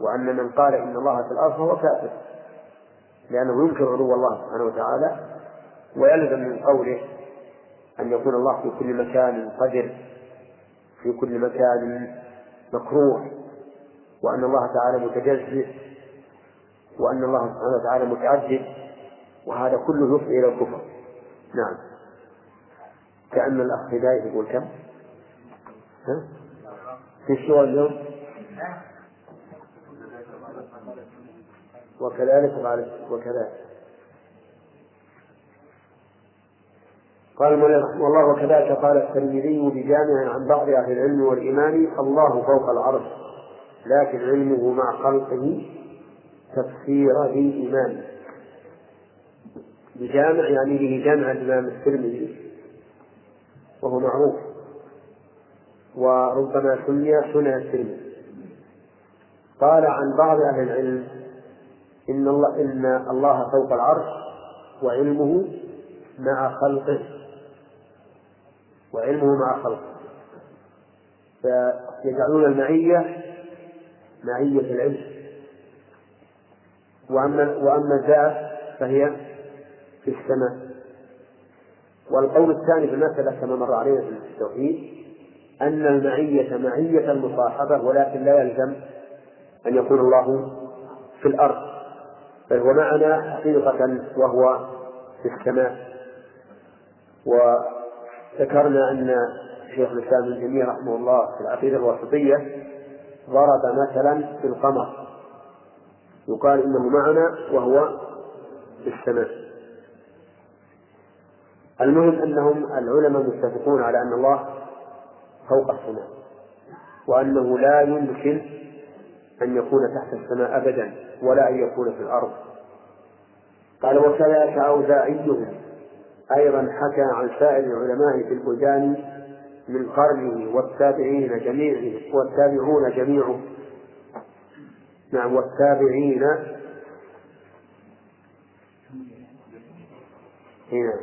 وأن من قال إن الله في الأرض فهو كافر. لأنه ينكر علو الله سبحانه وتعالى ويلزم من قوله أن يكون الله في كل مكان قدر في كل مكان مكروه وأن الله تعالى متجزئ وأن الله سبحانه وتعالى متعدد وهذا كله يفضي إلى الكفر نعم كأن الأخ هداية يقول كم؟ ها؟ في الشغل اليوم؟ وكذلك قال وكذلك. قال المؤلف رحمه الله وكذلك قال الترمذي بجامع عن بعض أهل العلم والإيمان الله فوق العرش لكن علمه مع خلقه تفسير ذي إيمان بجامع يعني به جامع الإمام الترمذي وهو معروف. وربما سمي سنن الترمذي. قال عن بعض أهل العلم إن الله إن الله فوق العرش وعلمه مع خلقه. وعلمه مع خلقه. فيجعلون المعية معية العلم. وأما وأما الذات فهي في السماء. والقول الثاني في المسألة كما مر علينا في التوحيد أن المعية معية المصاحبة ولكن لا يلزم أن يكون الله في الأرض. بل هو معنا حقيقة وهو في السماء. وذكرنا أن شيخ الإسلام ابن تيمية رحمه الله في العقيدة الوسطية ضرب مثلا في القمر يقال إنه معنا وهو في السماء. المهم أنهم العلماء متفقون على أن الله فوق السماء وأنه لا يمكن أن يكون تحت السماء أبدا. ولا أن يكون في الأرض. قال وكذلك أوزاعيهم. أيضا حكى عن سائر العلماء في البلدان من قرنه والتابعين جميعهم والتابعون جميعهم نعم والتابعين. هنا.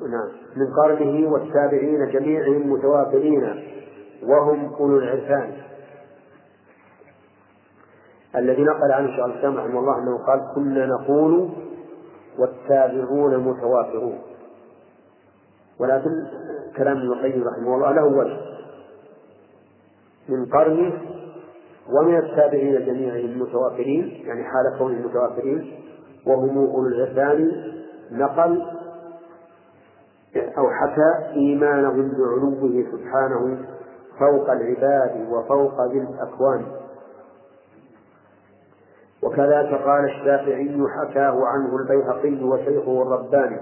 نعم. من قرنه والتابعين جميعهم متوافرين وهم أولو العرفان. الذي نقل عنه شيخ الإسلام رحمه الله أنه قال كنا نقول والتابعون متوافرون. ولكن كلام ابن القيم رحمه الله له وجه من قرنه ومن التابعين جميعهم متوافرين يعني حال كونهم متوافرين وهم أولو العرفان نقل أو حكى إيمانهم بعلوه سبحانه فوق العباد وفوق ذي الأكوان. وكذلك قال الشافعي حكاه عنه البيهقي وشيخه الرباني.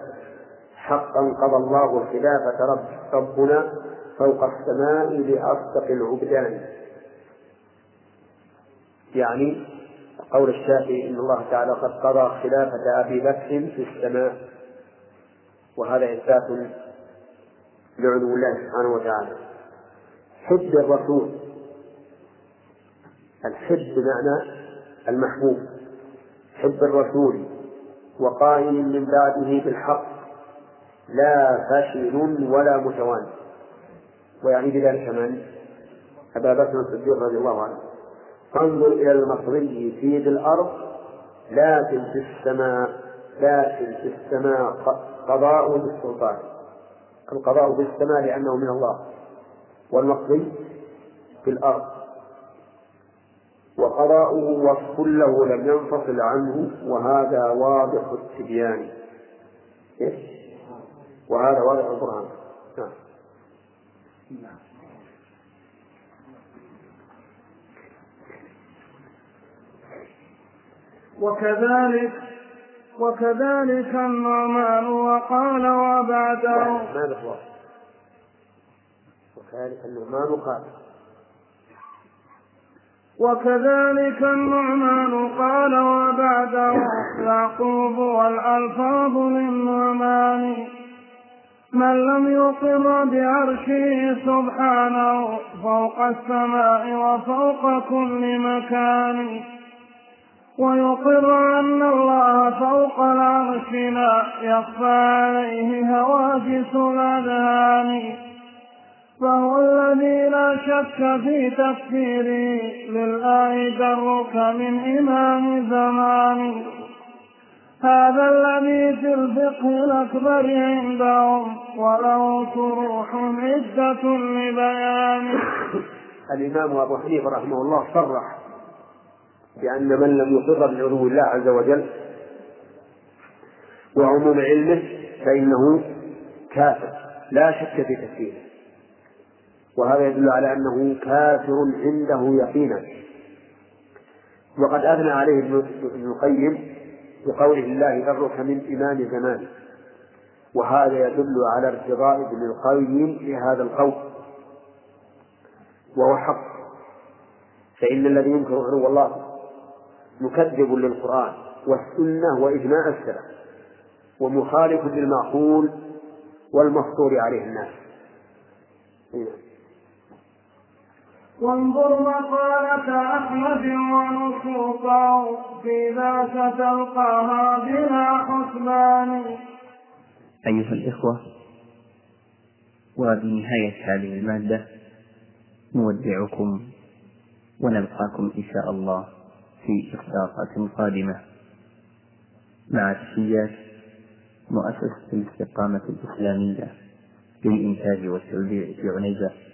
حقا قضى الله الخلافة رب ربنا فوق السماء لأصدق العبدان. يعني قول الشافعي إن الله تعالى قد قضى خلافة أبي بكر في السماء. وهذا إثبات لعلو الله سبحانه وتعالى. حب الرسول. الحب بمعنى المحبوب حب الرسول وقائل من بعده بالحق لا فشل ولا متوان. ويعني بذلك من؟ أبا بكر الصديق رضي الله عنه. فانظر إلى المصري في ذي الأرض لكن في السماء لكن في السماء قضاء بالسلطان. القضاء بالسماء لأنه من الله. والمقضي في الأرض. وقضاؤه وصف له لم ينفصل عنه وهذا واضح التبيان. وهذا واضح البرهان نعم. وكذلك وكذلك النعمان وقال وبعده. وكذلك النعمان قال. وكذلك النعمان قال وبعده يعقوب والألفاظ للنعمان من لم يقر بعرشه سبحانه فوق السماء وفوق كل مكان ويقر أن الله فوق العرش لا يخفى عليه هواجس الأذهان فهو الذي لا شك في تفسيره للآية درك من إمام زمان هذا الذي في الفقه الأكبر عندهم وله شروح عدة لبيان الإمام أبو حنيفة رحمه الله صرح بأن من لم يقر بعلو الله عز وجل وعموم علمه فإنه كافر. لا شك في تكفيره وهذا يدل على أنه كافر عنده يقينا. وقد أثنى عليه ابن القيم بقوله الله ذرك من إمام زمانه وهذا يدل على ارتضاء ابن القيم بهذا القول. وهو حق. فإن الذي ينكر علو الله مكذب للقرآن والسنة وإجماع السلف ومخالف للمعقول والمفطور عليه الناس. وانظر مقالة أحمد ونصوصه في ذاك تلقاها بلا حسبان. أيها الإخوة وبنهاية هذه المادة. نودعكم ونلقاكم إن شاء الله في إصداقات قادمة. مع تحيات مؤسسة الاستقامة الإسلامية للإنتاج والتوزيع في عنيزة.